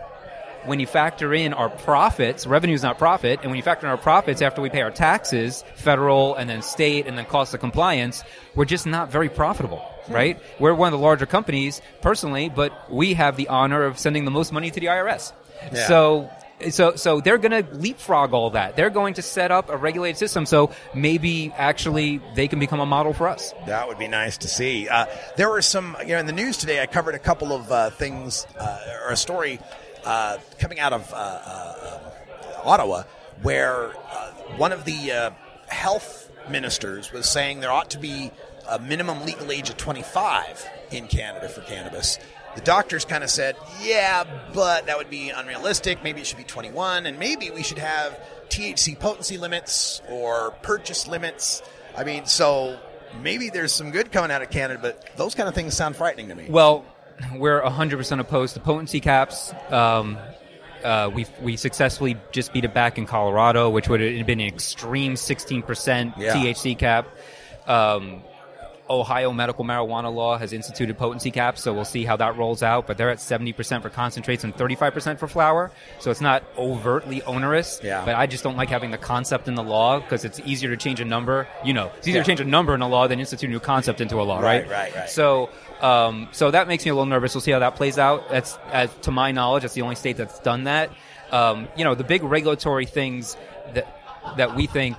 Speaker 43: when you factor in our profits, revenue is not profit, and when you factor in our profits after we pay our taxes, federal and then state and then cost of compliance, we're just not very profitable, right? We're one of the larger companies personally, but we have the honor of sending the most money to the IRS.
Speaker 5: Yeah.
Speaker 43: So so so they're going to leapfrog all that. They're going to set up a regulated system so maybe actually they can become a model for us.
Speaker 5: That would be nice to see. Uh, there were some, you know, in the news today. I covered a couple of uh, things uh, or a story uh, coming out of uh, uh, Ottawa where uh, one of the uh, health ministers was saying there ought to be a minimum legal age of 25 in Canada for cannabis. The doctors kind of said, yeah, but that would be unrealistic. Maybe it should be 21, and maybe we should have THC potency limits or purchase limits. I mean, so maybe there's some good coming out of Canada, but those kind of things sound frightening to me.
Speaker 43: Well, we're 100% opposed to potency caps. Um, uh, we we successfully just beat it back in Colorado, which would have been an extreme 16%
Speaker 5: Yeah.
Speaker 43: THC cap. Um, Ohio medical marijuana law has instituted potency caps, so we'll see how that rolls out. But they're at 70% for concentrates and 35% for flower, so it's not overtly onerous.
Speaker 5: Yeah.
Speaker 43: But I just don't like having the concept in the law because it's easier to change a number. You know, it's easier
Speaker 5: Yeah.
Speaker 43: to change a number in a law than institute a new concept into a law,
Speaker 5: Right,
Speaker 43: right?
Speaker 5: right, right.
Speaker 43: So, um, so that makes me a little nervous. We'll see how that plays out. That's, as to my knowledge, that's the only state that's done that. um, you know, the big regulatory things that that we think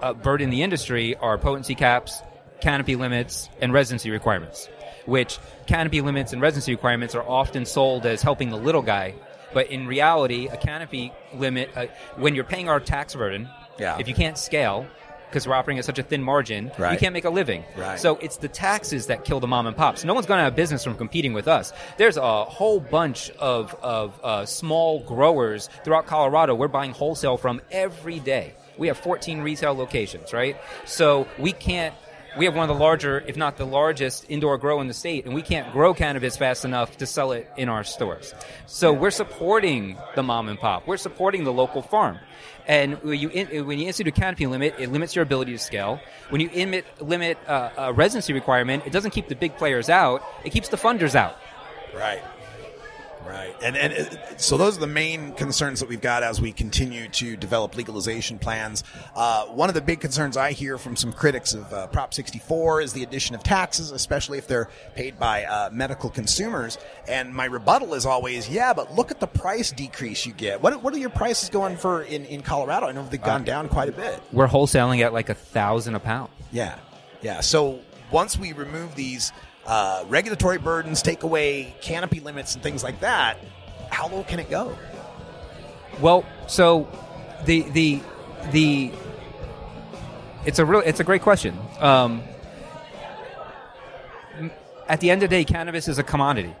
Speaker 43: uh, burden the industry are potency caps, canopy limits, and residency requirements. Which canopy limits and residency requirements are often sold as helping the little guy, but in reality, a canopy limit uh, when you're paying our tax burden,
Speaker 5: Yeah.
Speaker 43: if you can't scale. Because we're operating at such a thin margin, you can't make a living.
Speaker 5: Right.
Speaker 43: So it's the taxes that kill the mom and pops. No one's going to have business from competing with us. There's a whole bunch of, of uh, small growers throughout Colorado we're buying wholesale from every day. We have 14 retail locations, right? So we can't. We have one of the larger, if not the largest, indoor grow in the state, and we can't grow cannabis fast enough to sell it in our stores. So we're supporting the mom and pop. We're supporting the local farm. And when you in, when you institute a canopy limit, it limits your ability to scale. When you limit limit uh, a residency requirement, it doesn't keep the big players out; it keeps the funders out.
Speaker 5: Right. Right. And, and uh, so those are the main concerns that we've got as we continue to develop legalization plans. Uh, one of the big concerns I hear from some critics of uh, Prop 64 is the addition of taxes, especially if they're paid by uh, medical consumers. And my rebuttal is always, yeah, but look at the price decrease you get. What, what are your prices going for in, in Colorado? I know they've gone
Speaker 43: Uh,
Speaker 5: down quite a bit.
Speaker 43: We're wholesaling at like a thousand a pound.
Speaker 5: Yeah, yeah. So once we remove these uh, regulatory burdens, take away canopy limits and things like that, how low can it go?
Speaker 43: Well, so the the the it's a real it's a great question. Um, at the end of the day, cannabis is a commodity,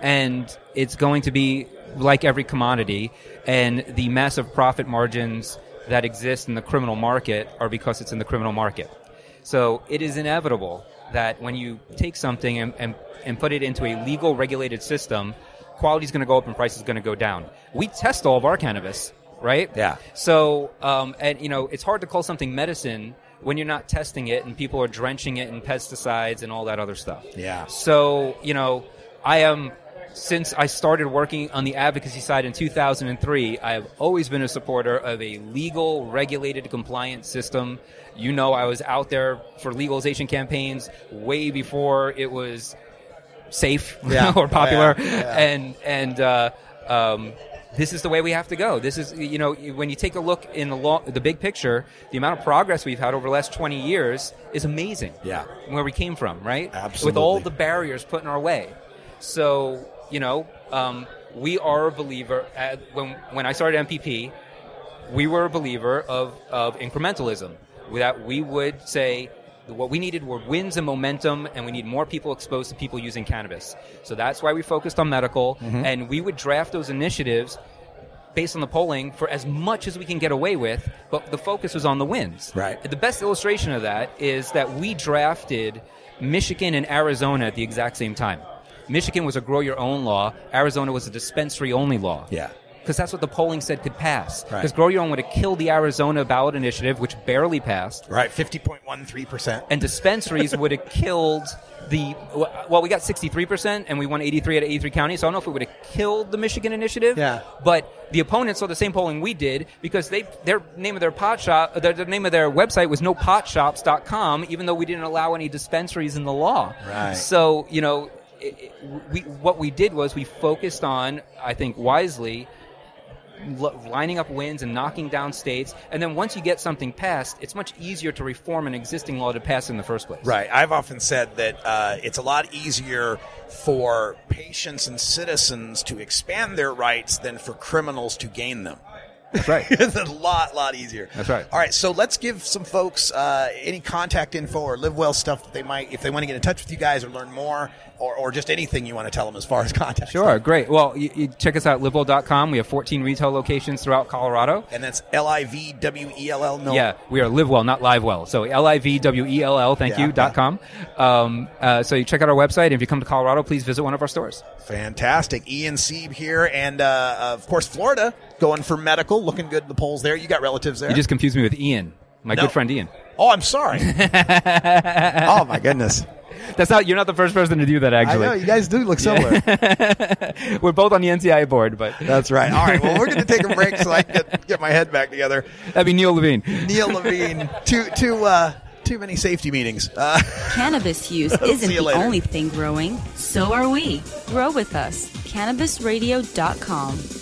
Speaker 43: and it's going to be like every commodity. And the massive profit margins that exist in the criminal market are because it's in the criminal market. So it is inevitable that when you take something and, and, and put it into a legal regulated system, quality is going to go up and price is going to go down. We test all of our cannabis, right?
Speaker 5: Yeah.
Speaker 43: So, um, and you know, it's hard to call something medicine when you're not testing it and people are drenching it in pesticides and all that other stuff.
Speaker 5: Yeah.
Speaker 43: So, you know, I am since I started working on the advocacy side in 2003, I have always been a supporter of a legal, regulated, compliant system. You know, I was out there for legalization campaigns way before it was safe
Speaker 5: Yeah.
Speaker 43: or popular,
Speaker 5: Yeah, yeah.
Speaker 43: and and uh, um, this is the way we have to go. This is you know when you take a look in the long, the big picture, the amount of progress we've had over the last 20 years is amazing.
Speaker 5: Yeah.
Speaker 43: where we came from, right?
Speaker 5: Absolutely.
Speaker 43: With all the barriers put in our way. So, you know, um, we are a believer. At, when when I started MPP, we were a believer of of incrementalism. That we would say what we needed were wins and momentum, and we need more people exposed to people using cannabis. So that's why we focused on medical,
Speaker 5: Mhm.
Speaker 43: and we would draft those initiatives based on the polling for as much as we can get away with, but the focus was on the wins.
Speaker 5: Right.
Speaker 43: The best illustration of that is that we drafted Michigan and Arizona at the exact same time. Michigan was a grow your own law, Arizona was a dispensary only law.
Speaker 5: Yeah.
Speaker 43: Because that's what the polling said could pass.
Speaker 5: Right.
Speaker 43: Because grow your own would have killed the Arizona ballot initiative, which barely passed.
Speaker 5: Right, 50.13%.
Speaker 43: And dispensaries would have killed the well, we got 63% and we won 83 out of 83 counties. So I don't know if it would have killed the Michigan initiative.
Speaker 5: Yeah.
Speaker 43: But the opponents saw the same polling we did because they their name of their pot shop, uh, their, the name of their website was nopotshops.com, even though we didn't allow any dispensaries in the law.
Speaker 5: Right.
Speaker 43: So you know, it, it- we what we did was we focused on, I think, wisely. Lining up wins and knocking down states, and then once you get something passed, it's much easier to reform an existing law to pass in the first place.
Speaker 5: Right. I've often said that uh, it's a lot easier for patients and citizens to expand their rights than for criminals to gain them.
Speaker 43: That's right.
Speaker 5: it's a lot, lot easier.
Speaker 43: That's right.
Speaker 5: All right, so let's give some folks uh, any contact info or live well stuff that they might, if they want to get in touch with you guys or learn more, or, or just anything you want to tell them as far as contact.
Speaker 43: Sure, great. Well, you, you check us out at livwell.com. We have 14 retail locations throughout Colorado.
Speaker 5: And that's L I V W E L L. No.
Speaker 43: Yeah, we are LivWell, not Livewell. So L I V W E L L, thank
Speaker 5: Yeah,
Speaker 43: you, dot com. Um, uh, so you check out our website. If you come to Colorado, please visit one of our stores.
Speaker 5: Fantastic. Ean Seeb here, and uh, of course, Florida going for medical, looking good in the polls there. You got relatives there?
Speaker 43: You just confused me with Ean, my
Speaker 5: No.
Speaker 43: good friend Ean.
Speaker 5: Oh, I'm sorry. oh my goodness.
Speaker 43: That's not. You're not the first person to do that. Actually,
Speaker 5: I know you guys do look similar.
Speaker 43: We're both on the NCI board, but
Speaker 5: That's right. All right. Well, we're going to take a break so I can get, get my head back together.
Speaker 43: that'd be Neal Levine.
Speaker 5: Neal Levine, too too uh, too many safety meetings. Uh,
Speaker 44: Cannabis use isn't
Speaker 5: you
Speaker 44: the
Speaker 5: later.
Speaker 44: only thing growing. So are we. Grow with us. CannabisRadio.com.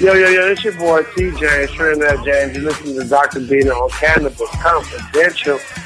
Speaker 45: Yo, yo, yo, it's your boy TJ, Trinidad James. You're listening to Dr. Bina on Cannabis Confidential.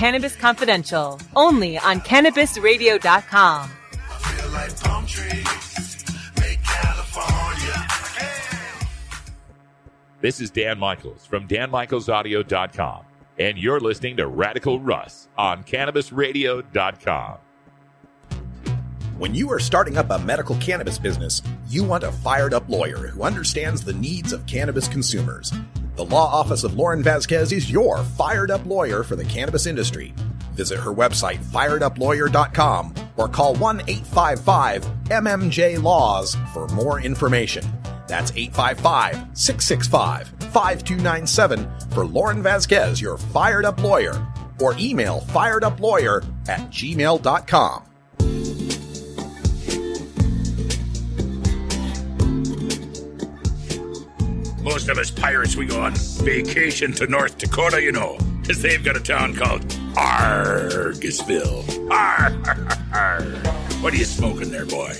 Speaker 46: Cannabis Confidential, only on CannabisRadio.com.
Speaker 2: This is Dan Michaels from DanMichaelsAudio.com, and you're listening to Radical Russ on CannabisRadio.com.
Speaker 5: When you are starting up a medical cannabis business, you want a fired up lawyer who understands the needs of cannabis consumers. The law office of Lauren Vasquez is your fired up lawyer for the cannabis industry. Visit her website, firedupLawyer.com, or call 1 855 MMJ Laws for more information. That's 855 665 5297 for Lauren Vasquez, your fired up lawyer, or email fireduplawyer at gmail.com.
Speaker 47: Most of us pirates, we go on vacation to North Dakota, you know, because they've got a town called Argusville. Arr, arr, arr. What are you smoking there, boy?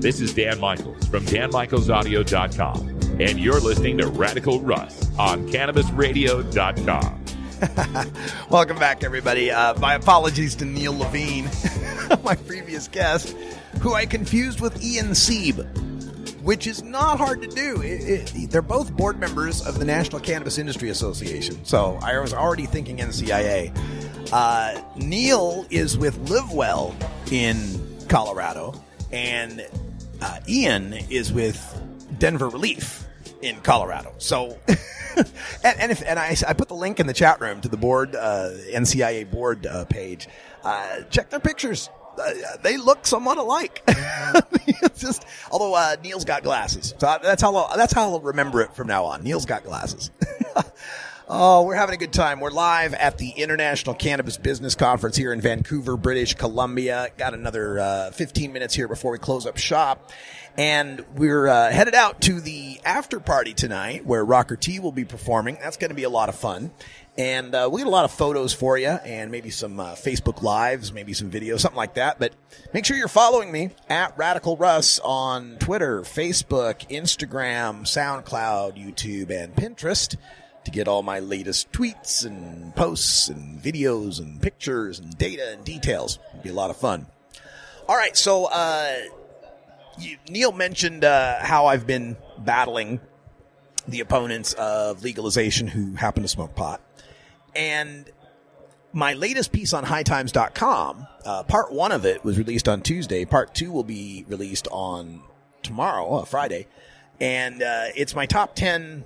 Speaker 2: This is Dan Michaels from DanMichaelsAudio.com, and you're listening to Radical Russ on CannabisRadio.com.
Speaker 5: Welcome back, everybody. Uh, my apologies to Neal Levine, my previous guest, who I confused with Ean Seeb, which is not hard to do. It, it, they're both board members of the National Cannabis Industry Association, so I was already thinking NCIA. Uh, Neal is with LivWell in Colorado, and uh, Ean is with Denver Relief in Colorado. So, and, and if and I, I put the link in the chat room to the board uh, NCIA board uh, page. Uh, check their pictures. Uh, they look somewhat alike. just although uh, Neal's got glasses, so that's how I'll, that's how I'll remember it from now on. Neal's got glasses. Oh, we're having a good time. We're live at the International Cannabis Business Conference here in Vancouver, British Columbia. Got another uh, 15 minutes here before we close up shop. And we're uh, headed out to the after party tonight where Rocker T will be performing. That's going to be a lot of fun. And uh, we'll get a lot of photos for you and maybe some uh, Facebook Lives, maybe some videos, something like that. But make sure you're following me at Radical Russ on Twitter, Facebook, Instagram, SoundCloud, YouTube, and Pinterest to get all my latest tweets and posts and videos and pictures and data and details. It'll be a lot of fun. All right, so uh, you, Neal mentioned uh, how I've been battling the opponents of legalization who happen to smoke pot. And my latest piece on hightimes.com, uh, part one of it was released on Tuesday. Part two will be released on tomorrow, uh, Friday. And uh, it's my top 10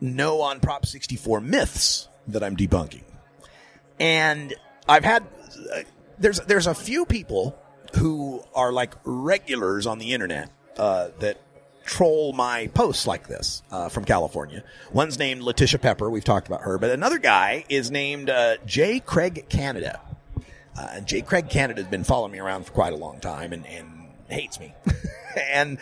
Speaker 5: no on Prop 64 myths that I'm debunking. And I've had, uh, there's, there's a few people who are like regulars on the internet, uh, that troll my posts like this, uh, from California. One's named Letitia Pepper. We've talked about her, but another guy is named, uh, J. Craig Canada. Uh, J. Craig Canada has been following me around for quite a long time and, and hates me. and,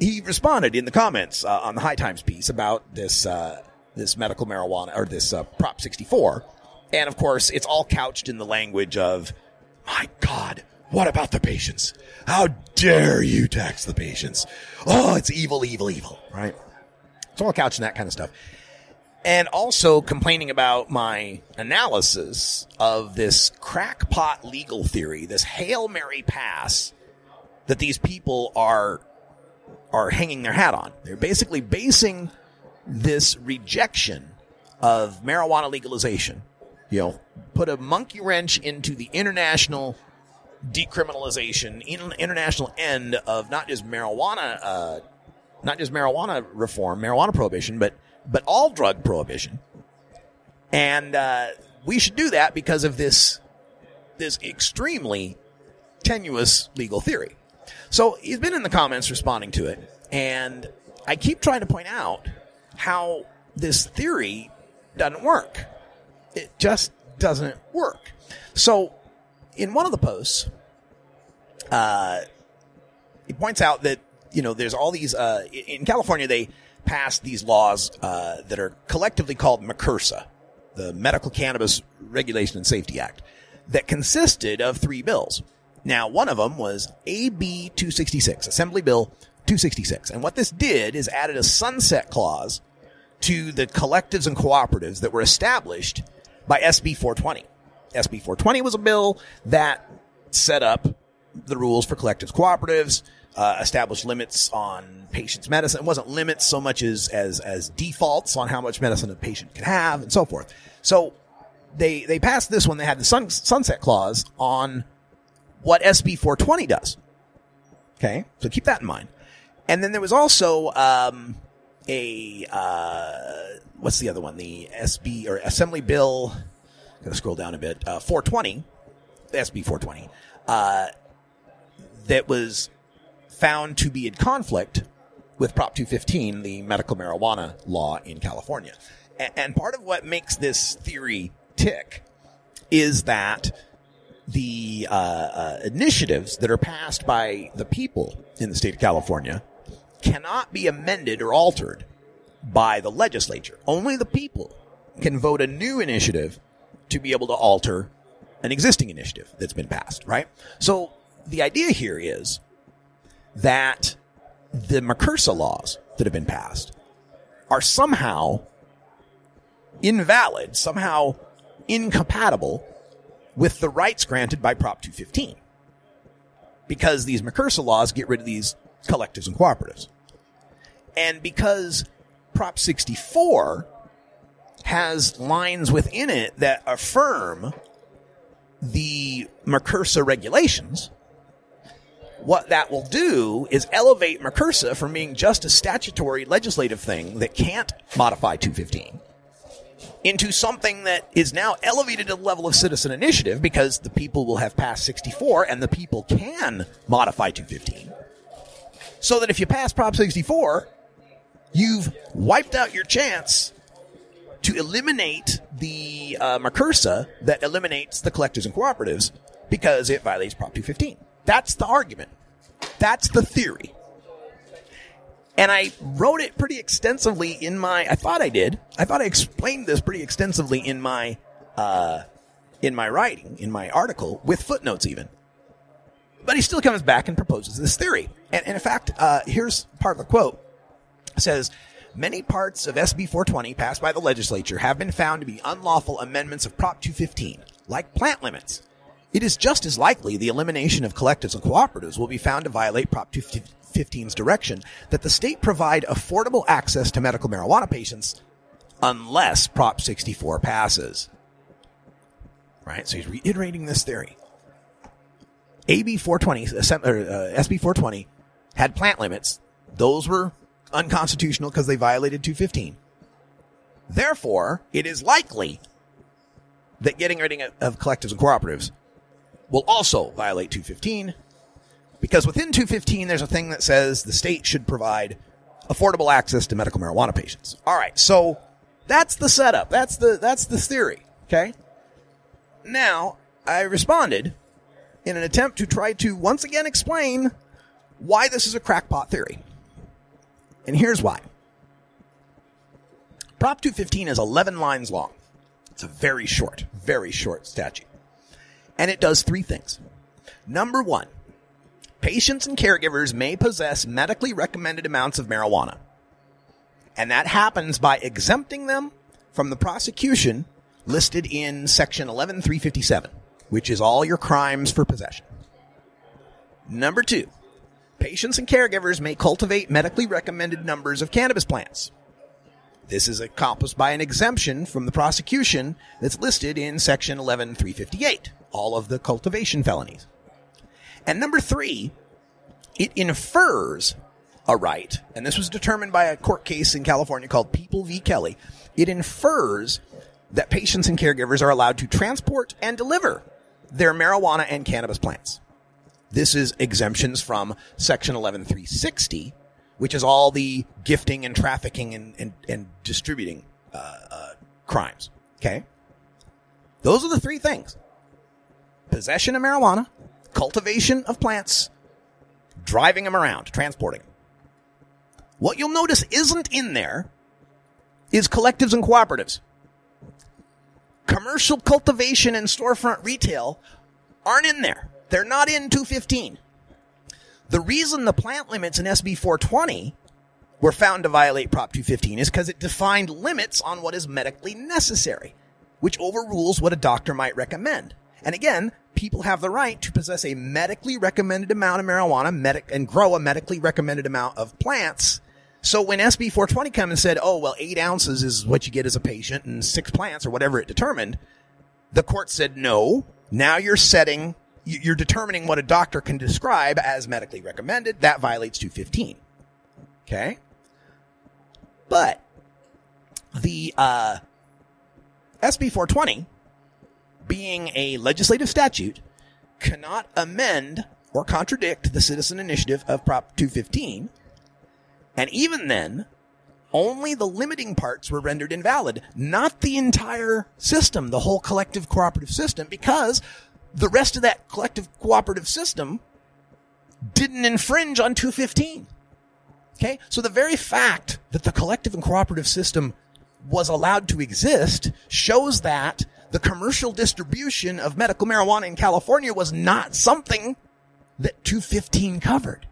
Speaker 5: he responded in the comments uh, on the High Times piece about this uh, this medical marijuana or this uh, Prop 64, and of course it's all couched in the language of, "My God, what about the patients? How dare you tax the patients? Oh, it's evil, evil, evil!" Right? It's all in that kind of stuff, and also complaining about my analysis of this crackpot legal theory, this hail mary pass that these people are are hanging their hat on. They're basically basing this rejection of marijuana legalization, you know, put a monkey wrench into the international decriminalization, in- international end of not just marijuana, uh, not just marijuana reform, marijuana prohibition, but but all drug prohibition. And uh, we should do that because of this this extremely tenuous legal theory. So he's been in the comments responding to it, and I keep trying to point out how this theory doesn't work. It just doesn't work. So in one of the posts, uh, he points out that you know there's all these uh, in California they passed these laws uh, that are collectively called MCRSA, the Medical Cannabis Regulation and Safety Act, that consisted of three bills. Now, one of them was AB 266, Assembly Bill 266. And what this did is added a sunset clause to the collectives and cooperatives that were established by SB 420. SB 420 was a bill that set up the rules for collectives cooperatives, uh, established limits on patient's medicine. It wasn't limits so much as, as, as defaults on how much medicine a patient could have and so forth. So they, they passed this one. they had the sun, sunset clause on what SB 420 does. Okay. So keep that in mind. And then there was also, um, a, uh, what's the other one? The SB or Assembly Bill, gotta scroll down a bit, uh, 420, SB 420, uh, that was found to be in conflict with Prop 215, the medical marijuana law in California. A- And part of what makes this theory tick is that the uh, uh, initiatives that are passed by the people in the state of California cannot be amended or altered by the legislature. Only the people can vote a new initiative to be able to alter an existing initiative that's been passed, right? So the idea here is that the MCRSA laws that have been passed are somehow invalid, somehow incompatible with the rights granted by Prop 215. Because these MCRSA laws get rid of these collectives and cooperatives. And because Prop 64 has lines within it that affirm the MCRSA regulations, what that will do is elevate MCRSA from being just a statutory legislative thing that can't modify 215 into something that is now elevated to the level of citizen initiative because the people will have passed 64 and the people can modify 215. So that if you pass Prop 64, you've wiped out your chance to eliminate the uh, that eliminates the collectors and cooperatives because it violates Prop 215. That's the argument. That's the theory. And I wrote it pretty extensively in my, I thought I did. I thought I explained this pretty extensively in my, uh, in my writing, in my article, with footnotes even. But he still comes back and proposes this theory. And, and in fact, uh, here's part of the quote. It says, Many parts of SB 420 passed by the legislature have been found to be unlawful amendments of Prop 215, like plant limits. It is just as likely the elimination of collectives and cooperatives will be found to violate Prop 215's direction that the state provide affordable access to medical marijuana patients unless Prop 64 passes. Right? So he's reiterating this theory. AB 420, or, uh, SB 420 had plant limits. Those were unconstitutional because they violated 215. Therefore, it is likely that getting rid of collectives and cooperatives will also violate 215 because within 215 there's a thing that says the state should provide affordable access to medical marijuana patients. All right, so that's the setup. That's the that's the theory, okay? Now, I responded in an attempt to try to once again explain why this is a crackpot theory. And here's why. Prop 215 is 11 lines long. It's a very short, very short statute. And it does three things. Number one, patients and caregivers may possess medically recommended amounts of marijuana. And that happens by exempting them from the prosecution listed in section 11357, which is all your crimes for possession. Number two, patients and caregivers may cultivate medically recommended numbers of cannabis plants. This is accomplished by an exemption from the prosecution that's listed in section 11358, all of the cultivation felonies. And number three, it infers a right, and this was determined by a court case in California called People v. Kelly. It infers that patients and caregivers are allowed to transport and deliver their marijuana and cannabis plants. This is exemptions from section 11360, which is all the gifting and trafficking and, and, and distributing uh, uh, crimes. Okay? Those are the three things possession of marijuana, cultivation of plants, driving them around, transporting. What you'll notice isn't in there is collectives and cooperatives. Commercial cultivation and storefront retail aren't in there. They're not in 215. The reason the plant limits in SB 420 were found to violate Prop 215 is because it defined limits on what is medically necessary, which overrules what a doctor might recommend. And again, people have the right to possess a medically recommended amount of marijuana medic- and grow a medically recommended amount of plants. So when SB 420 came and said, oh, well, eight ounces is what you get as a patient and six plants or whatever it determined, the court said, no, now you're setting, you're determining what a doctor can describe as medically recommended. That violates 215. Okay? But the uh, SB 420 being a legislative statute, cannot amend or contradict the citizen initiative of Prop 215. And even then, only the limiting parts were rendered invalid, not the entire system, the whole collective cooperative system, because the rest of that collective cooperative system didn't infringe on 215. Okay? So the very fact that the collective and cooperative system was allowed to exist shows that the commercial distribution of medical marijuana in California was not something that 215 covered.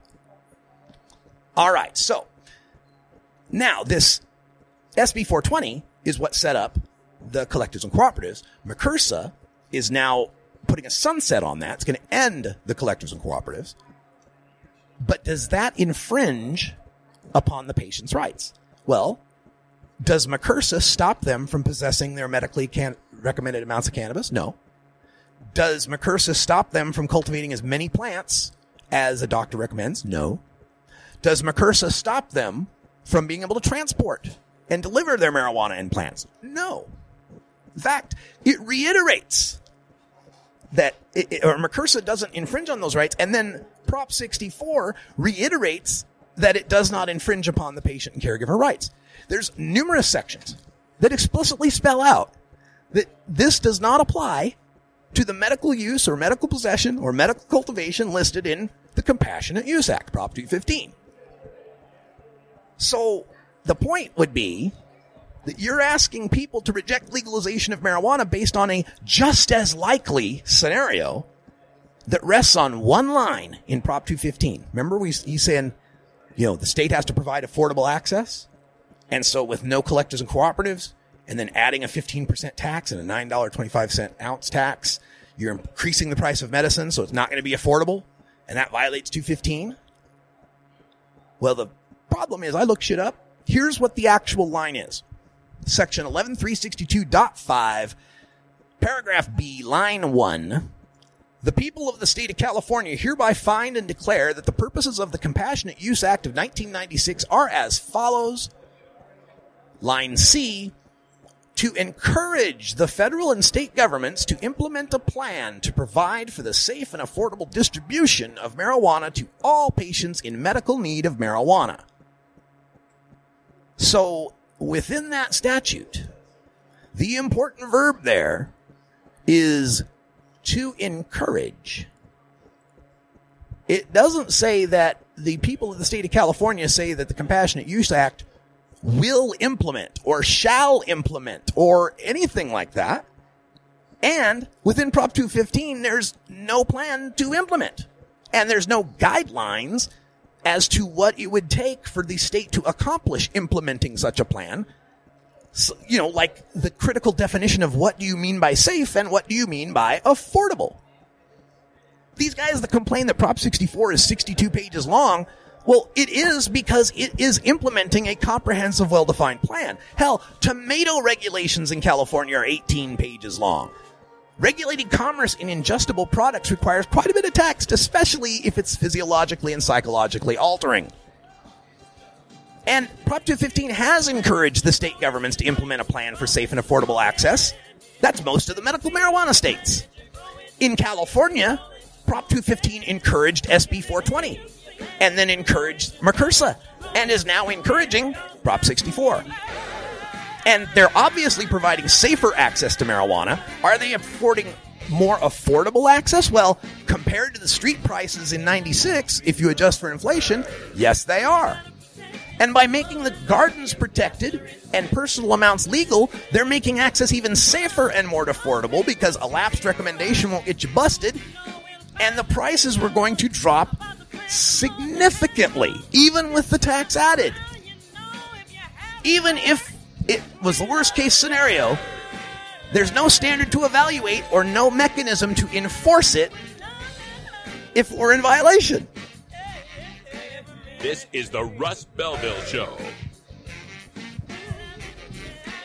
Speaker 5: All right. So now this SB 420 is what set up the collectives and cooperatives. MCRSA is now putting a sunset on that. It's going to end the collectives and cooperatives. But does that infringe upon the patient's rights? Well, does MCRSA stop them from possessing their medically can- recommended amounts of cannabis? No. Does MCRSA stop them from cultivating as many plants as a doctor recommends? No. Does MCRSA stop them from being able to transport and deliver their marijuana and plants? No. In fact, it reiterates that it, or MCRSA doesn't infringe on those rights, and then Prop 64 reiterates that it does not infringe upon the patient and caregiver rights. There's numerous sections that explicitly spell out that this does not apply to the medical use or medical possession or medical cultivation listed in the Compassionate Use Act, Prop 215. So the point would be that you're asking people to reject legalization of marijuana based on a just as likely scenario that rests on one line in Prop 215. Remember, we, he's saying, you know, the state has to provide affordable access. And so with no collectors and cooperatives, and then adding a 15% tax and a $9.25 ounce tax, you're increasing the price of medicine, so it's not going to be affordable, and that violates 215. Well, the problem is, I look shit up. Here's what the actual line is. Section 11362.5, paragraph B, line 1. The people of the state of California hereby find and declare that the purposes of the Compassionate Use Act of 1996 are as follows. Line C, to encourage the federal and state governments to implement a plan to provide for the safe and affordable distribution of marijuana to all patients in medical need of marijuana. So, within that statute, the important verb there is to encourage. It doesn't say that the people of the state of California say that the Compassionate Use Act will implement or shall implement or anything like that. And within Prop 215, there's no plan to implement. And there's no guidelines as to what it would take for the state to accomplish implementing such a plan. So, you know, like the critical definition of what do you mean by safe and what do you mean by affordable. these guys that complain that Prop 64 is 62 pages long, well, it is because it is implementing a comprehensive, well-defined plan. Hell, tomato regulations in California are 18 pages long. Regulating commerce in ingestible products requires quite a bit of text, especially if it's physiologically and psychologically altering. And Prop 215 has encouraged the state governments to implement a plan for safe and affordable access. That's most of the medical marijuana states. In California, Prop 215 encouraged SB 420 and then encouraged MCRSA and is now encouraging Prop 64. And they're obviously providing safer access to marijuana. Are they affording more affordable access? Well, compared to the street prices in 96, if you adjust for inflation, yes, they are. And by making the gardens protected and personal amounts legal, they're making access even safer and more affordable because a lapsed recommendation won't get you busted. And the prices were going to drop significantly, even with the tax added. Even if it was the worst case scenario, there's no standard to evaluate or no mechanism to enforce it if we're in violation.
Speaker 2: This is the Russ Belville Show.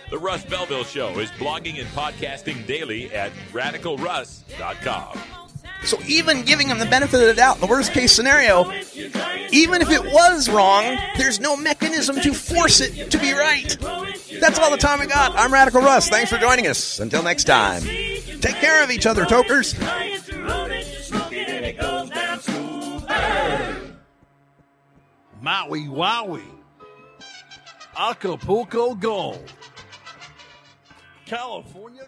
Speaker 2: The Russ Belville Show is blogging and podcasting daily at radicalruss.com.
Speaker 5: So even giving them the benefit of the doubt, the worst case scenario, even if it was wrong, there's no mechanism to force it to be right. That's all the time we got. I'm Radical Russ. Thanks for joining us. Until next time, take care of each other, tokers.
Speaker 48: Maui Wowie. Acapulco Gold. California